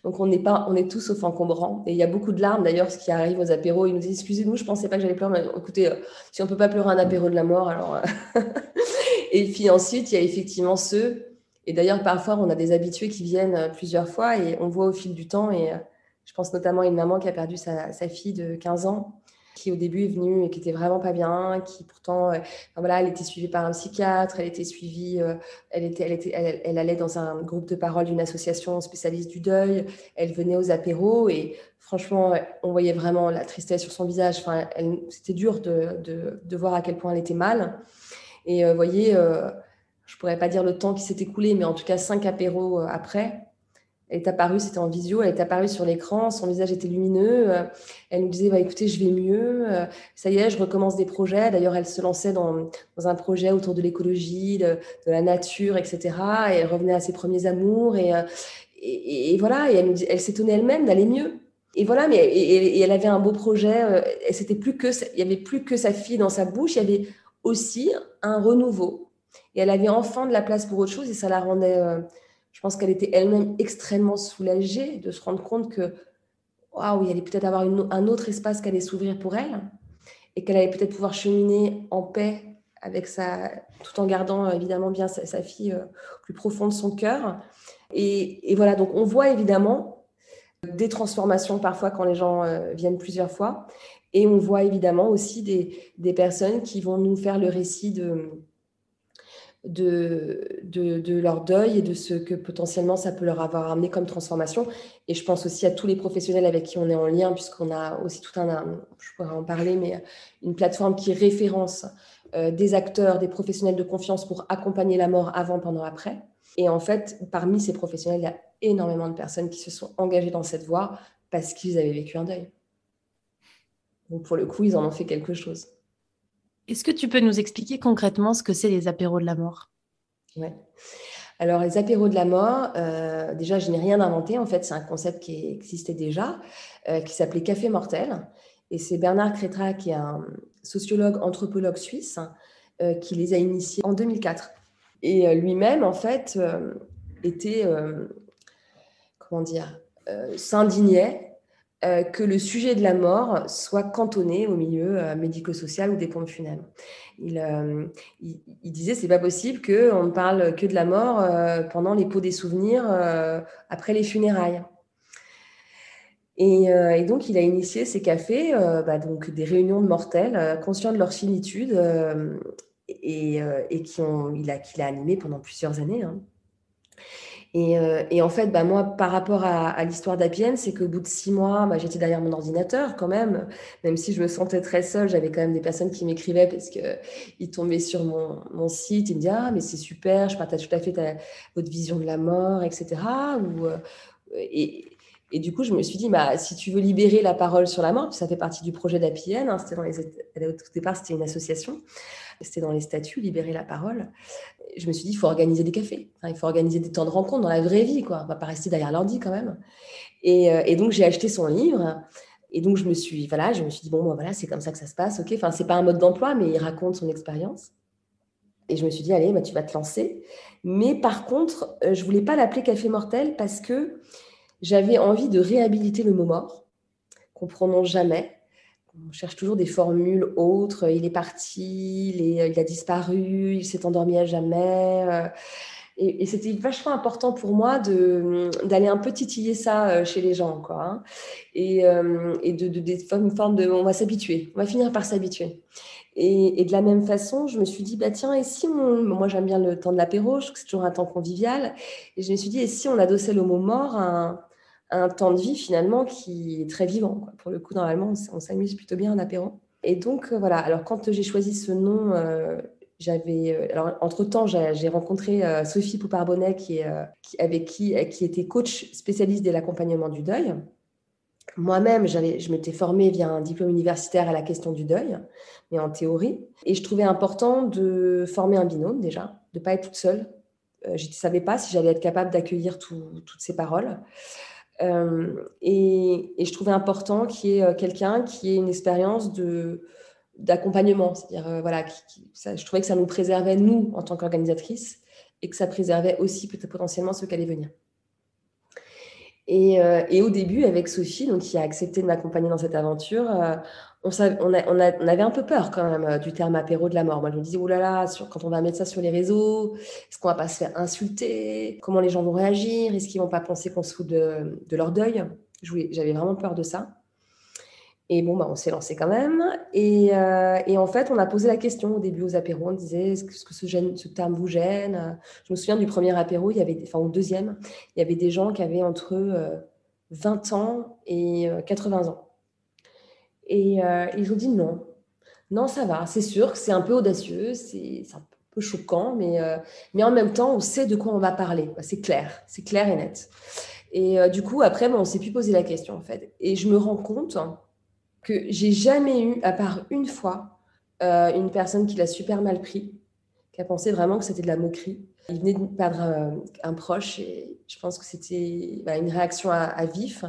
Speaker 2: Donc on n'est pas, on est tous sauf encombrants. Et il y a beaucoup de larmes d'ailleurs, ce qui arrive aux apéros. Ils nous disent excusez-nous, je pensais pas que j'allais pleurer. Mais écoutez, euh, si on peut pas pleurer un apéro de la mort, alors. Euh, et puis ensuite, il y a effectivement ceux. Et d'ailleurs, parfois, on a des habitués qui viennent euh, plusieurs fois et on voit au fil du temps. Et je pense notamment à une maman qui a perdu sa fille de 15 ans qui au début est venue et qui était vraiment pas bien, qui pourtant, euh, voilà, elle était suivie par un psychiatre, elle était suivie, euh, elle, était, elle, était, elle, allait dans un groupe de parole d'une association spécialiste du deuil, elle venait aux apéros et franchement, on voyait vraiment la tristesse sur son visage. Enfin, c'était dur de, de, voir à quel point elle était mal. Et vous voyez, je pourrais pas dire le temps qui s'est écoulé, mais en tout cas cinq apéros après, elle est apparue, c'était en visio, elle est apparue sur l'écran, son visage était lumineux. Euh, elle nous disait, bah, écoutez, je vais mieux, euh, ça y est, je recommence des projets. D'ailleurs, elle se lançait dans, un projet autour de l'écologie, de, la nature, etc. Et elle revenait à ses premiers amours. Et, euh, voilà, elle, s'étonnait elle-même d'aller mieux. Et voilà, mais elle avait un beau projet. c'était plus que, il y avait plus que sa fille dans sa bouche, il y avait aussi un renouveau. Et elle avait enfin de la place pour autre chose et ça la rendait je pense qu'elle était elle-même extrêmement soulagée de se rendre compte que waouh, il allait peut-être avoir un autre espace qui allait s'ouvrir pour elle et qu'elle allait peut-être pouvoir cheminer en paix avec sa, tout en gardant évidemment bien sa, fille euh, plus profond de son cœur. Et, voilà, donc on voit évidemment des transformations parfois quand les gens euh, viennent plusieurs fois. Et on voit évidemment aussi des, des personnes qui vont nous faire le récit de, de, de, leur deuil et de ce que potentiellement ça peut leur avoir amené comme transformation. Et je pense aussi à tous les professionnels avec qui on est en lien, puisqu'on a aussi tout un, je pourrais en parler, mais une plateforme qui référence euh, des acteurs, des professionnels de confiance pour accompagner la mort avant, pendant, après. Et en fait, parmi ces professionnels, il y a énormément de personnes qui se sont engagées dans cette voie parce qu'ils avaient vécu un deuil. Donc pour le coup, ils en ont fait quelque chose.
Speaker 1: Est-ce que tu peux nous expliquer concrètement ce que c'est les apéros de la mort?
Speaker 2: Oui. Alors, les apéros de la mort, euh, déjà, je n'ai rien inventé. En fait, c'est un concept qui existait déjà, euh, qui s'appelait Café Mortel. Et c'est Bernard Crétra, qui est un sociologue, anthropologue suisse, euh, qui les a initiés en 2004. Et lui-même, en fait, était, comment dire, s'indignait euh, que le sujet de la mort soit cantonné au milieu euh, médico-social ou des pompes funèbres. Il, euh, il, il disait c'est pas possible qu'on ne parle que de la mort pendant les pots des souvenirs après les funérailles. Et, donc, il a initié ces cafés, bah, donc des réunions de mortels conscients de leur finitude et, et qui ont, il a, qu'il a animé pendant plusieurs années. Hein. Euh, et, en fait, bah, moi, par rapport à, l'histoire d'Apienne, c'est qu'au bout de six mois, bah, j'étais derrière mon ordinateur quand même. Même si je me sentais très seule, j'avais quand même des personnes qui m'écrivaient parce qu'ils tombaient sur mon, site. Ils me disaient Ah, mais c'est super, je partage tout à fait votre vision de la mort, etc. Ou, euh, et, et, du coup, je me suis dit bah, Si tu veux libérer la parole sur la mort, ça fait partie du projet d'Apienne, hein, c'était au départ, c'était une association c'était dans les statuts, libérer la parole. Je me suis dit, il faut organiser des cafés, il faut organiser des temps de rencontre dans la vraie vie, quoi. On va pas rester derrière l'ordi quand même. Et, euh, donc j'ai acheté son livre. Et donc je me suis, voilà, je me suis dit bon, voilà, c'est comme ça que ça se passe, ok. Enfin, c'est pas un mode d'emploi, mais il raconte son expérience. Et je me suis dit, allez, bah, tu vas te lancer. Mais par contre, euh, je voulais pas l'appeler Café Mortel parce que j'avais envie de réhabiliter le mot mort, qu'on prononce jamais, on cherche toujours des formules autres. Il est parti, il, a disparu, il s'est endormi à jamais. Euh, et, c'était vachement important pour moi d'aller un peu titiller ça euh, chez les gens. Quoi, hein. et, euh, et, de, de, une forme de... On va s'habituer, on va finir par s'habituer. Et, de la même façon, je me suis dit, bah tiens, et si on... Moi, j'aime bien le temps de l'apéro, je que c'est toujours un temps convivial. Et je me suis dit, et si on adossait le mot mort à un temps de vie finalement qui est très vivant. Pour le coup, normalement, on, s'amuse plutôt bien en apéro. Et donc, euh, voilà. Alors, quand j'ai choisi ce nom, euh, j'avais. Euh, alors, entre-temps, j'ai rencontré Sophie Poupard-Bonnet, qui, qui, avec qui, qui était coach spécialiste de l'accompagnement du deuil. Moi-même, je m'étais formée via un diplôme universitaire à la question du deuil, mais en théorie. Et je trouvais important de former un binôme déjà, de ne pas être toute seule. je ne savais pas si j'allais être capable d'accueillir toutes ces paroles. Euh, et, je trouvais important qu'il y ait euh, quelqu'un qui ait une expérience de d'accompagnement, c'est-à-dire euh, voilà, je trouvais que ça nous préservait nous en tant qu'organisatrices et que ça préservait aussi peut-être potentiellement ceux qui allaient venir. Et, et, au début, avec Sophie, donc, qui a accepté de m'accompagner dans cette aventure, on, avait un peu peur quand même du terme apéro de la mort. Moi, je me disais, là là, quand on va mettre ça sur les réseaux, est-ce qu'on va pas se faire insulter? Comment les gens vont réagir? Est-ce qu'ils vont pas penser qu'on se fout de, leur deuil? J'avais vraiment peur de ça. Et bon, bah, on s'est lancé quand même. Euh, et, en fait, on a posé la question au début aux apéros. On disait, est-ce que ce, gêne, terme vous gêne? Je me souviens du premier apéro, il y avait, enfin au deuxième, il y avait des gens qui avaient entre 20 euh, ans et 80 euh, ans. Et euh, ils ont dit non. Non, ça va. C'est sûr que c'est un peu audacieux. C'est peu choquant, mais, mais en même temps, on sait de quoi on va parler. C'est clair, c'est clair et net. Et du coup, après, on s'est pu poser la question, en fait. Et je me rends compte que j'ai jamais eu, à part une fois, une personne qui l'a super mal pris, qui a pensé vraiment que c'était de la moquerie. Il venait de perdre un, proche et je pense que c'était bah, une réaction à, vif.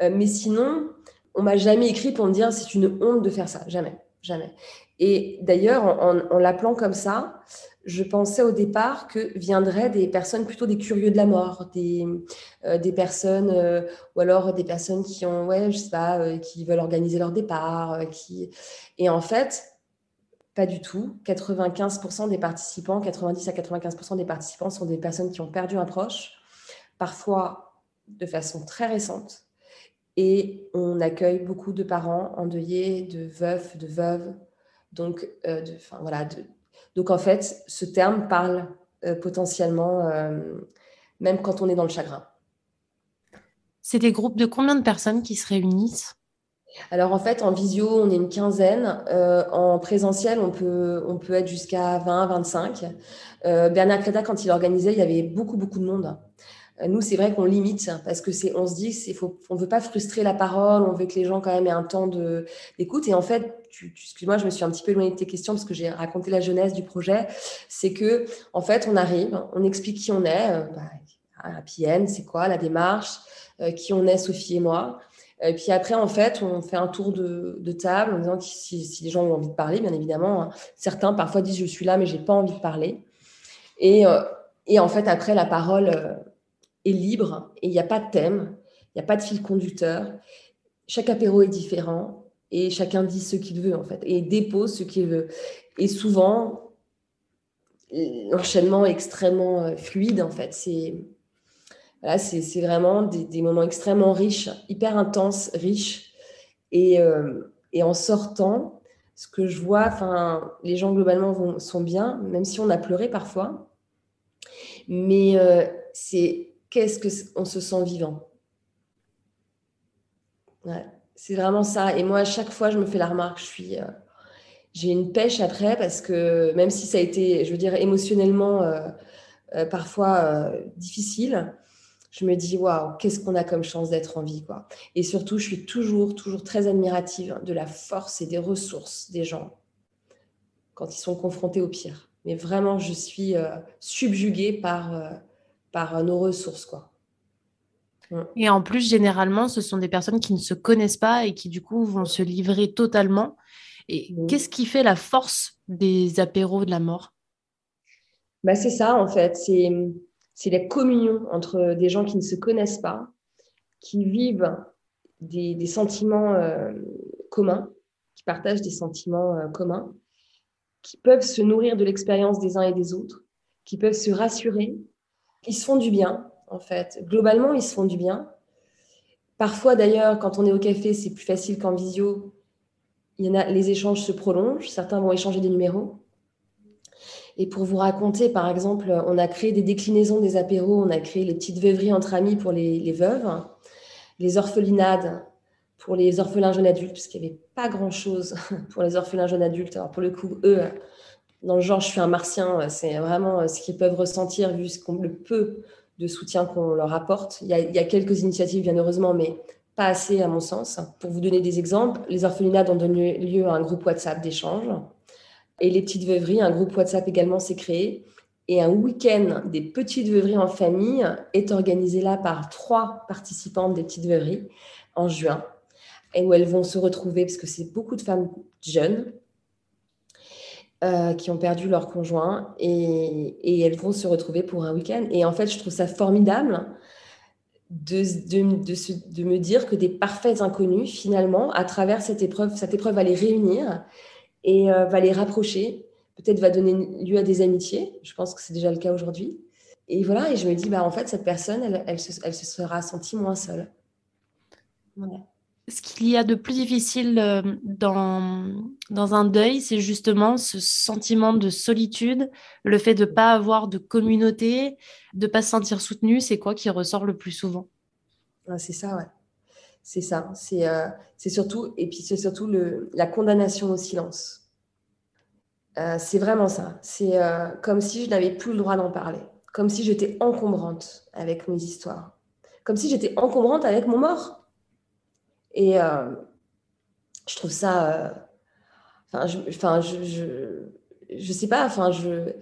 Speaker 2: mais sinon, on m'a jamais écrit pour me dire c'est une honte de faire ça. Jamais, jamais. Et d'ailleurs, en, l'appelant comme ça, je pensais au départ que viendraient des personnes plutôt des curieux de la mort, des, euh, personnes, euh, ou alors des personnes qui ont, ouais, je sais pas, euh, qui veulent organiser leur départ. Et en fait, pas du tout. 95% des participants, 90 à 95% des participants sont des personnes qui ont perdu un proche, parfois de façon très récente, et on accueille beaucoup de parents endeuillés, de veufs, de veuves. Donc, euh, de, voilà, donc en fait, ce terme parle euh, potentiellement euh, même quand on est dans le chagrin.
Speaker 1: C'est des groupes de combien de personnes qui se réunissent?
Speaker 2: Alors en fait, en visio, on est une quinzaine. en présentiel, on peut, on peut être jusqu'à 20, 25. Bernard Creta, quand il organisait, il y avait beaucoup, beaucoup de monde. Euh, nous, c'est vrai qu'on limite parce que c'est, on se dit, c'est faut, on veut pas frustrer la parole, on veut que les gens quand même aient un temps de d'écoute. Et en fait, excuse-moi, je me suis un petit peu éloignée de tes questions parce que j'ai raconté la jeunesse du projet. C'est que en fait, on arrive, on explique qui on est, euh, bah, PN, c'est quoi la démarche, euh, qui on est Sophie et moi. Et puis après, en fait, on fait un tour de, de table en disant si, si, les gens ont envie de parler, bien évidemment. Hein. Certains parfois disent je suis là, mais j'ai pas envie de parler. Et, et en fait, après, la parole est libre et il n'y a pas de thème, il n'y a pas de fil conducteur. Chaque apéro est différent et chacun dit ce qu'il veut en fait et dépose ce qu'il veut. Et souvent, l'enchaînement est extrêmement euh, fluide en fait. C'est voilà, vraiment des, moments extrêmement riches, hyper intenses, riches. Et, euh, et en sortant, ce que je vois, enfin, les gens globalement vont, sont bien, même si on a pleuré parfois. Mais euh, c'est qu'est-ce qu'on se sent vivant C'est vraiment ça. Et moi, à chaque fois, je me fais la remarque, je suis, euh, j'ai une pêche après parce que même si ça a été, je veux dire, émotionnellement euh, euh, parfois difficile, je me dis waouh, qu'est-ce qu'on a comme chance d'être en vie, quoi. Et surtout, je suis toujours, toujours très admirative de la force et des ressources des gens quand ils sont confrontés au pire. Mais vraiment, je suis subjuguée par par nos ressources. Quoi.
Speaker 1: Et en plus, généralement, ce sont des personnes qui ne se connaissent pas et qui, du coup, vont se livrer totalement. Et qu'est-ce qui fait la force des apéros de la mort?
Speaker 2: Bah, C'est ça, en fait. C'est, c'est la communion entre des gens qui ne se connaissent pas, qui vivent des, sentiments euh, communs, qui partagent des sentiments euh, communs, qui peuvent se nourrir de l'expérience des uns et des autres, qui peuvent se rassurer, ils se font du bien, en fait. Globalement, ils se font du bien. Parfois, d'ailleurs, quand on est au café, c'est plus facile qu'en visio. Il y en a, les échanges se prolongent. Certains vont échanger des numéros. Et pour vous raconter, par exemple, on a créé des déclinaisons des apéros. On a créé les petites veuveries entre amis pour les, veuves, les orphelinades pour les orphelins jeunes adultes, parce qu'il n'y avait pas grand-chose pour les orphelins jeunes adultes. Alors, pour le coup, eux, dans le genre, je suis un martien, euh, c'est vraiment euh, ce qu'ils peuvent ressentir vu ce le peu de soutien qu'on leur apporte. Il y, a, quelques initiatives, bien heureusement, mais pas assez à mon sens. Pour vous donner des exemples, les orphelinats ont donné lieu à un groupe WhatsApp d'échange. Et les petites veuveries, un groupe WhatsApp également s'est créé. Et un week-end des petites veuveries en famille est organisé là par trois participantes des petites veuveries en juin. Et où elles vont se retrouver, parce que c'est beaucoup de femmes jeunes, euh, qui ont perdu leur conjoint et, elles vont se retrouver pour un week-end. Et en fait, je trouve ça formidable de, de, me dire que des parfaits inconnus, finalement, à travers cette épreuve, cette épreuve va les réunir et euh, va les rapprocher, peut-être va donner lieu à des amitiés. Je pense que c'est déjà le cas aujourd'hui. Et voilà, et je me dis, bah, en fait, cette personne, elle, elle, se, elle se, sera sentie moins seule.
Speaker 1: Voilà ce qu'il y a de plus difficile euh, dans, dans un deuil, c'est justement ce sentiment de solitude, le fait de ne pas avoir de communauté, de ne pas se sentir soutenu. C'est quoi qui ressort le plus souvent?
Speaker 2: Ah, C'est ça, ouais. C'est ça. C'est euh, surtout, et puis c'est surtout le, la condamnation au silence. Euh, c'est vraiment ça. C'est comme si je n'avais plus le droit d'en parler, comme si j'étais encombrante avec mes histoires, comme si j'étais encombrante avec mon mort. Et euh, je trouve ça. Enfin, je, enfin, je, je, sais pas. Je.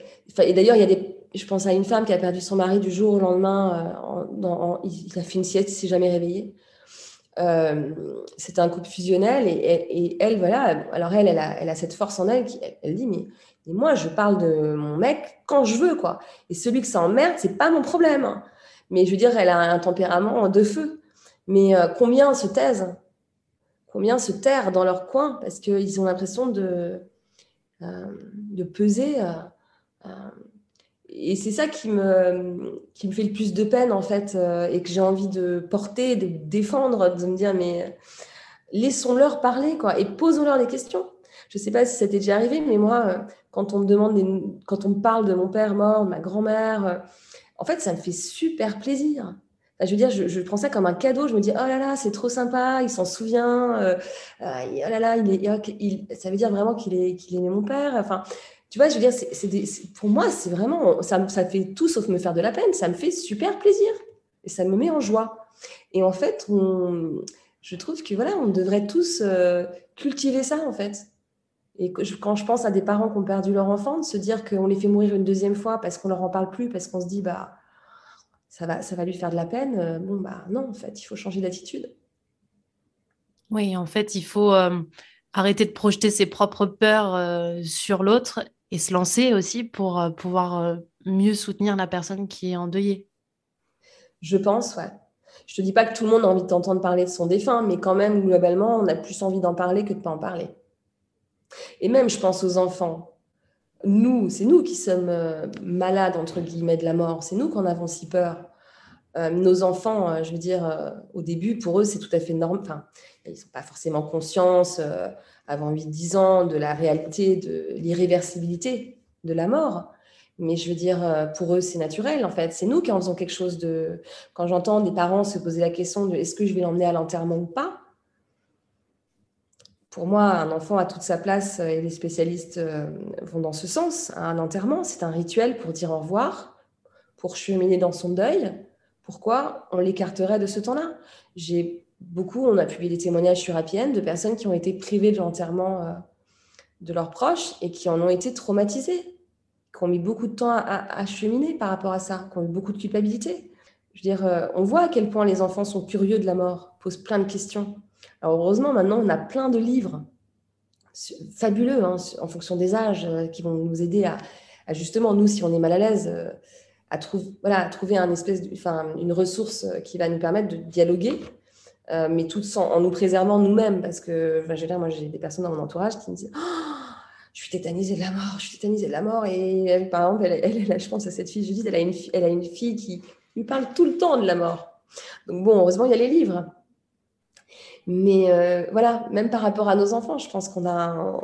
Speaker 2: et d'ailleurs, il y a des. Je pense à une femme qui a perdu son mari du jour au lendemain. dans, il a fait une sieste, il s'est jamais réveillé. Euh, c'est un couple fusionnel et, elle, voilà, alors elle, elle a, elle a, cette force en elle qui, elle, dit, mais, moi, je parle de mon mec quand je veux, quoi. Et celui que ça emmerde, c'est pas mon problème. Mais je veux dire, elle a un tempérament de feu. Mais euh, combien se taisent Combien se tairent dans leur coin parce qu'ils ont l'impression de, euh, de peser et c'est ça qui me, qui me fait le plus de peine, en fait, euh, et que j'ai envie de porter, de défendre, de me dire, mais laissons-leur parler, quoi, et posons-leur des questions. Je ne sais pas si ça t'est déjà arrivé, mais moi, euh, quand on me demande, quand on me parle de mon père mort, ma grand-mère, euh, en fait, ça me fait super plaisir. Je veux dire, je, prends ça comme un cadeau. Je me dis, oh là là, c'est trop sympa, il s'en souvient. oh là là, il ça veut dire vraiment qu'il est, qu'il aimait mon père. Enfin, tu vois, je veux dire, pour moi, c'est vraiment, ça, ça fait tout sauf me faire de la peine, ça me fait super plaisir et ça me met en joie. Et en fait, je trouve que voilà, on devrait tous euh, cultiver ça en fait. Et quand je pense à des parents qui ont perdu leur enfant, de se dire qu'on les fait mourir une deuxième fois parce qu'on leur en parle plus, parce qu'on se dit bah ça va, ça va lui faire de la peine. Euh, bon bah non, en fait, il faut changer d'attitude.
Speaker 1: Oui, en fait, il faut euh, arrêter de projeter ses propres peurs sur l'autre et se lancer aussi pour euh, pouvoir euh, mieux soutenir la personne qui est endeuillée.
Speaker 2: Je pense, ouais. Je te dis pas que tout le monde a envie de t'entendre parler de son défunt, mais quand même, globalement, on a plus envie d'en parler que de pas en parler. Et même, je pense aux enfants. Nous, c'est nous qui sommes euh, malades, entre guillemets, de la mort. C'est nous qui en avons si peur. nos enfants, je veux dire, au début, pour eux, c'est tout à fait normal. Enfin, ils n'ont pas forcément conscience avant 8-10 ans de la réalité de l'irréversibilité de la mort. Mais je veux dire, euh, pour eux, c'est naturel, en fait. C'est nous qui en faisons quelque chose de... Quand j'entends des parents se poser la question de est-ce que je vais l'emmener à l'enterrement ou pas Pour moi, un enfant a toute sa place et les spécialistes euh, vont dans ce sens. Un enterrement, c'est un rituel pour dire au revoir, pour cheminer dans son deuil. Pourquoi on l'écarterait de ce temps-là? J'ai beaucoup, on a publié des témoignages sur APN de personnes qui ont été privées de l'enterrement euh, de leurs proches et qui en ont été traumatisées, qui ont mis beaucoup de temps à, cheminer par rapport à ça, qui ont eu beaucoup de culpabilité. Je veux dire, euh, on voit à quel point les enfants sont curieux de la mort, posent plein de questions. Alors heureusement, maintenant, on a plein de livres fabuleux hein, en fonction des âges euh, qui vont nous aider à, justement, nous, si on est mal à l'aise, à, voilà, trouver un espèce une ressource qui va nous permettre de dialoguer euh, mais tout en, nous préservant nous-mêmes. Parce que, enfin, je moi, j'ai des personnes dans mon entourage qui me disent oh, Je suis tétanisée de la mort, je suis tétanisée de la mort. Et par exemple, elle, je pense à cette fille, je dis elle a, une, elle a une fille qui lui parle tout le temps de la mort. Donc, bon, heureusement, il y a les livres. Mais euh, voilà, même par rapport à nos enfants, je pense qu'on a un,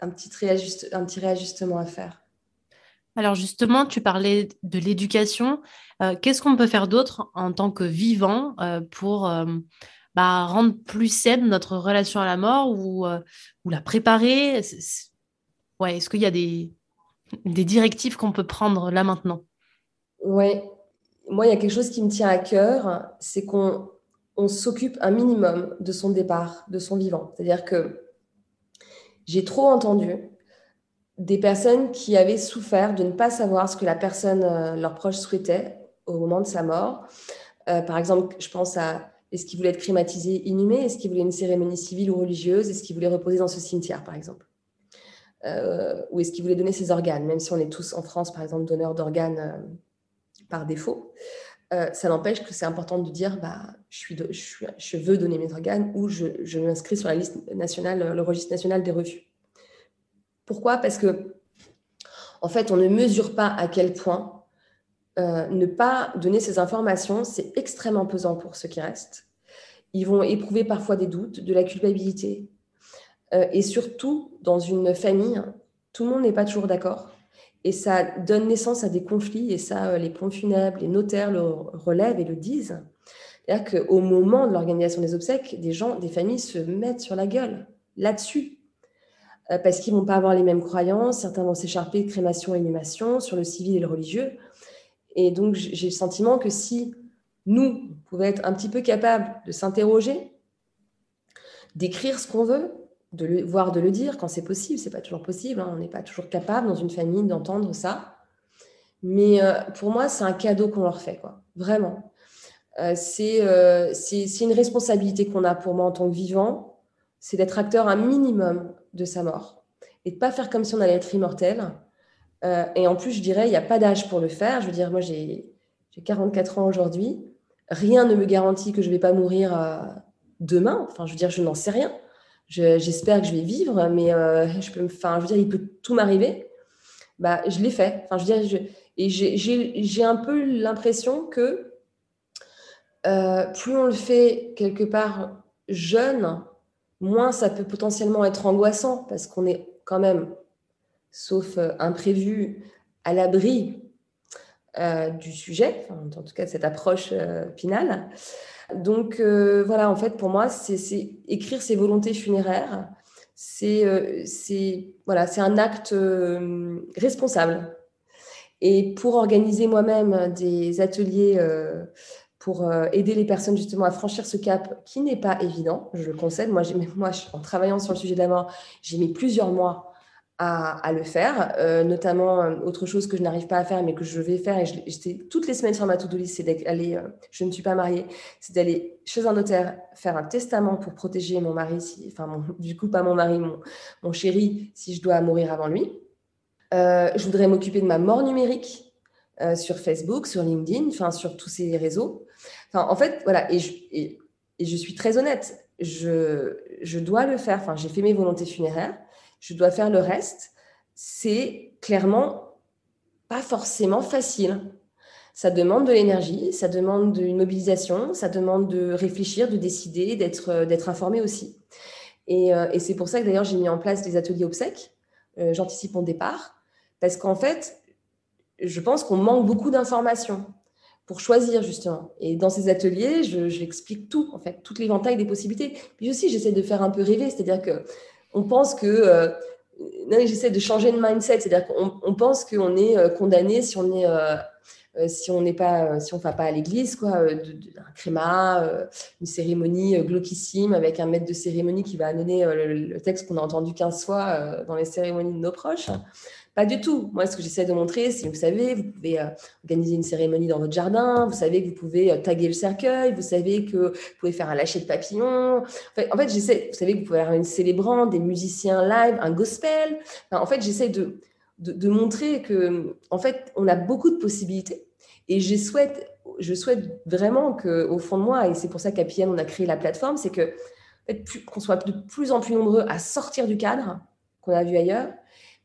Speaker 2: un, petit réajuste, un petit réajustement à faire.
Speaker 1: Alors justement, tu parlais de l'éducation. Euh, qu'est-ce qu'on peut faire d'autre en tant que vivant euh, pour bah, rendre plus saine notre relation à la mort ou, ou la préparer? Ouais, Est-ce qu'il y a des, des directives qu'on peut prendre là maintenant?
Speaker 2: Oui, moi, il y a quelque chose qui me tient à cœur, c'est qu'on on, s'occupe un minimum de son départ, de son vivant. C'est-à-dire que j'ai trop entendu des personnes qui avaient souffert de ne pas savoir ce que la personne, euh, leur proche souhaitait au moment de sa mort. Euh, par exemple, je pense à est-ce qu'il voulait être crématisé, inhumé Est-ce qu'il voulait une cérémonie civile ou religieuse? Est-ce qu'il voulait reposer dans ce cimetière, par exemple? Euh, Ou est-ce qu'il voulait donner ses organes Même si on est tous en France, par exemple, donneurs d'organes par défaut, ça n'empêche que c'est important de dire bah, je, veux donner mes organes ou je, m'inscris sur la liste nationale, le registre national des refus. Pourquoi? Parce que, en fait, on ne mesure pas à quel point euh, ne pas donner ces informations, c'est extrêmement pesant pour ceux qui restent. Ils vont éprouver parfois des doutes, de la culpabilité. Euh, et surtout, dans une famille, tout le monde n'est pas toujours d'accord. Et ça donne naissance à des conflits, et ça, euh, les ponts funèbres, les notaires le relèvent et le disent. C'est-à-dire qu'au moment de l'organisation des obsèques, des gens, des familles se mettent sur la gueule là-dessus. parce qu'ils vont pas avoir les mêmes croyances. Certains vont s'écharper de crémation et inhumation sur le civil et le religieux. Et donc, j'ai le sentiment que si nous pouvons être un petit peu capables de s'interroger, d'écrire ce qu'on veut, de le, voire de le dire quand c'est possible, c'est pas toujours possible, hein. on n'est pas toujours capable dans une famille d'entendre ça. Mais euh, pour moi, c'est un cadeau qu'on leur fait, quoi. Vraiment. Euh, euh, c'est une responsabilité qu'on a pour moi en tant que vivant, c'est d'être acteur un minimum de sa mort et de pas faire comme si on allait être immortel. et en plus, je dirais, il n'y a pas d'âge pour le faire. Je veux dire, moi, j'ai 44 ans aujourd'hui. Rien ne me garantit que je ne vais pas mourir demain. Enfin, je veux dire, je n'en sais rien. J'espère que je vais vivre, mais je peux, enfin, je veux dire, il peut tout m'arriver. Bah, je l'ai fait. Enfin, je veux dire, et j'ai un peu l'impression que euh, plus on le fait quelque part jeune, moins ça peut potentiellement être angoissant parce qu'on est quand même, sauf euh, imprévu, à l'abri euh, du sujet, en tout cas de cette approche finale. Donc voilà, en fait, pour moi, c'est écrire ses volontés funéraires, c'est voilà, un acte responsable et pour organiser moi-même des ateliers euh, pour euh, aider les personnes justement à franchir ce cap qui n'est pas évident, je le concède. Moi en travaillant sur le sujet de la mort, j'ai mis plusieurs mois à, le faire. Euh, notamment, autre chose que je n'arrive pas à faire, mais que je vais faire, et j'étais toutes les semaines sur ma to-do list, c'est d'aller, je ne suis pas mariée, c'est d'aller chez un notaire faire un testament pour protéger mon mari, enfin, du coup, pas mon mari, mon, mon chéri, si je dois mourir avant lui. Euh, je voudrais m'occuper de ma mort numérique euh, sur Facebook, sur LinkedIn, enfin sur tous ces réseaux. En fait, voilà, et je, et, je suis très honnête, je, je dois le faire. Enfin, j'ai fait mes volontés funéraires, je dois faire le reste. C'est clairement pas forcément facile. Ça demande de l'énergie, ça demande une mobilisation, ça demande de réfléchir, de décider, d'être euh, informé aussi. Et, et c'est pour ça que d'ailleurs j'ai mis en place des ateliers obsèques. J'anticipe mon départ parce qu'en fait, je pense qu'on manque beaucoup d'informations pour choisir justement. Et dans ces ateliers, j'explique tout, en fait, toute l'éventail des possibilités. Puis aussi, j'essaie de faire un peu rêver, c'est-à-dire que on pense que euh, j'essaie de changer de mindset, c'est-à-dire qu'on pense qu'on est euh, condamné si on est euh, on n'est pas si on va pas à l'église quoi un créma une cérémonie glauquissime avec un maître de cérémonie qui va annoncer le, le, texte qu'on a entendu 15 fois dans les cérémonies de nos proches pas du tout. Moi, ce que j'essaie de montrer, c'est, vous savez, vous pouvez euh, organiser une cérémonie dans votre jardin, vous savez que vous pouvez euh, taguer le cercueil, vous savez que vous pouvez faire un lâcher de papillon. En fait, j'essaie, vous savez que vous pouvez avoir une célébrante, des musiciens live, un gospel. en fait, j'essaie de, de, montrer que, en fait, on a beaucoup de possibilités. Et je souhaite, je souhaite vraiment qu'au fond de moi, et c'est pour ça qu'à PM, on a créé la plateforme, c'est que qu'on soit de plus en plus nombreux à sortir du cadre qu'on a vu ailleurs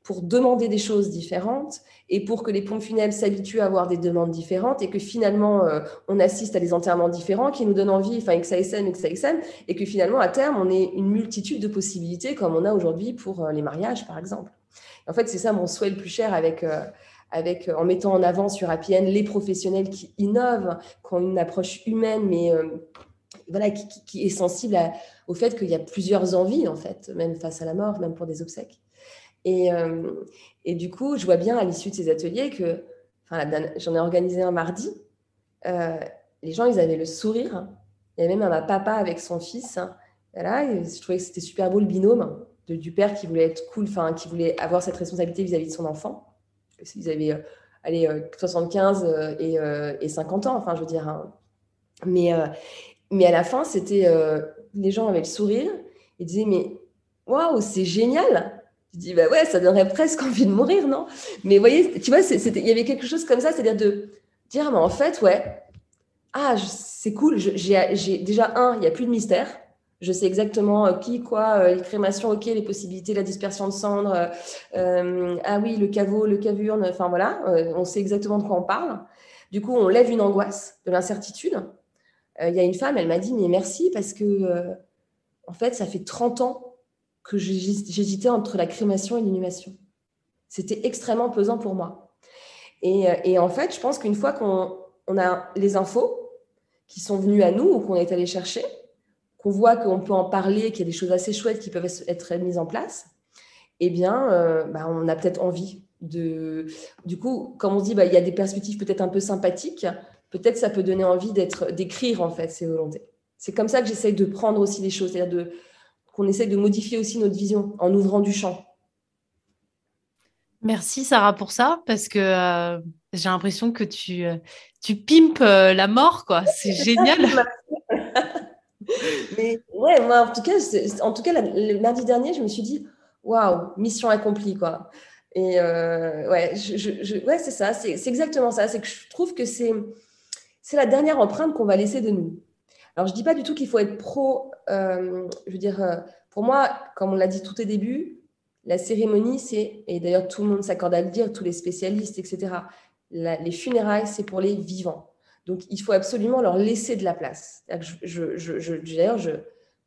Speaker 2: pour demander des choses différentes et pour que les pompes funèbres s'habituent à avoir des demandes différentes et que finalement euh, on assiste à des enterrements différents qui nous donnent envie, enfin XASM, XASM, et que finalement à terme on ait une multitude de possibilités comme on a aujourd'hui pour euh, les mariages par exemple. En fait, c'est ça mon souhait le plus cher avec, euh, avec en mettant en avant sur APN les professionnels qui innovent, qui ont une approche humaine, mais voilà, qui, qui, est sensible au fait qu'il y a plusieurs envies en fait, même face à la mort, même pour des obsèques. Et, euh, et, du coup, je vois bien à l'issue de ces ateliers que, j'en ai organisé un mardi, euh, les gens, ils avaient le sourire. Il y avait même un papa avec son fils. Voilà, et je trouvais que c'était super beau le binôme du père qui voulait être cool, enfin, qui voulait avoir cette responsabilité vis-à-vis de son enfant. Ils avaient euh, allez, 75 et, et, 50 ans, enfin, je veux dire. Hein. Mais, mais à la fin, c'était les gens avaient le sourire. Ils disaient, mais waouh, c'est génial! Je dis, bah ouais, ça donnerait presque envie de mourir, non? Mais vous voyez, tu vois, il y avait quelque chose comme ça, c'est-à-dire de dire, mais en fait, ouais, ah, c'est cool, j'ai déjà un, il n'y a plus de mystère. Je sais exactement euh, qui, quoi, euh, les crémations, ok, les possibilités, la dispersion de cendres, euh, ah oui, le caveau, le cavurne, enfin voilà, on sait exactement de quoi on parle. Du coup, on lève une angoisse, de l'incertitude. Il y a une femme, elle m'a dit, mais merci parce que, en fait, ça fait 30 ans que j'hésitais entre la crémation et l'inhumation. C'était extrêmement pesant pour moi. Et, euh, en fait, je pense qu'une fois qu'on a les infos qui sont venues à nous ou qu'on est allé chercher, qu'on voit qu'on peut en parler, qu'il y a des choses assez chouettes qui peuvent être mises en place, eh bien, euh, bah, on a peut-être envie de. Du coup, comme on dit, bah, il y a des perspectives peut-être un peu sympathiques. Peut-être ça peut donner envie d'écrire en fait ces volontés. C'est comme ça que j'essaye de prendre aussi les choses, c'est-à-dire de, qu'on essaye de modifier aussi notre vision en ouvrant du champ.
Speaker 1: Merci Sarah pour ça, parce que euh, j'ai l'impression que tu, euh, tu pimpes la mort, quoi. C'est génial.
Speaker 2: Mais ouais, moi, en tout cas, en tout cas le mardi dernier, je me suis dit, waouh, mission accomplie, quoi. Et euh, ouais, je, ouais c'est ça, c'est exactement ça. C'est que je trouve que c'est la dernière empreinte qu'on va laisser de nous. Alors, je dis pas du tout qu'il faut être pro. Euh, je veux dire, euh, pour moi, comme on l'a dit tout au début, la cérémonie, c'est, et d'ailleurs tout le monde s'accorde à le dire, tous les spécialistes, etc., les funérailles, c'est pour les vivants. Donc, il faut absolument leur laisser de la place. D'ailleurs,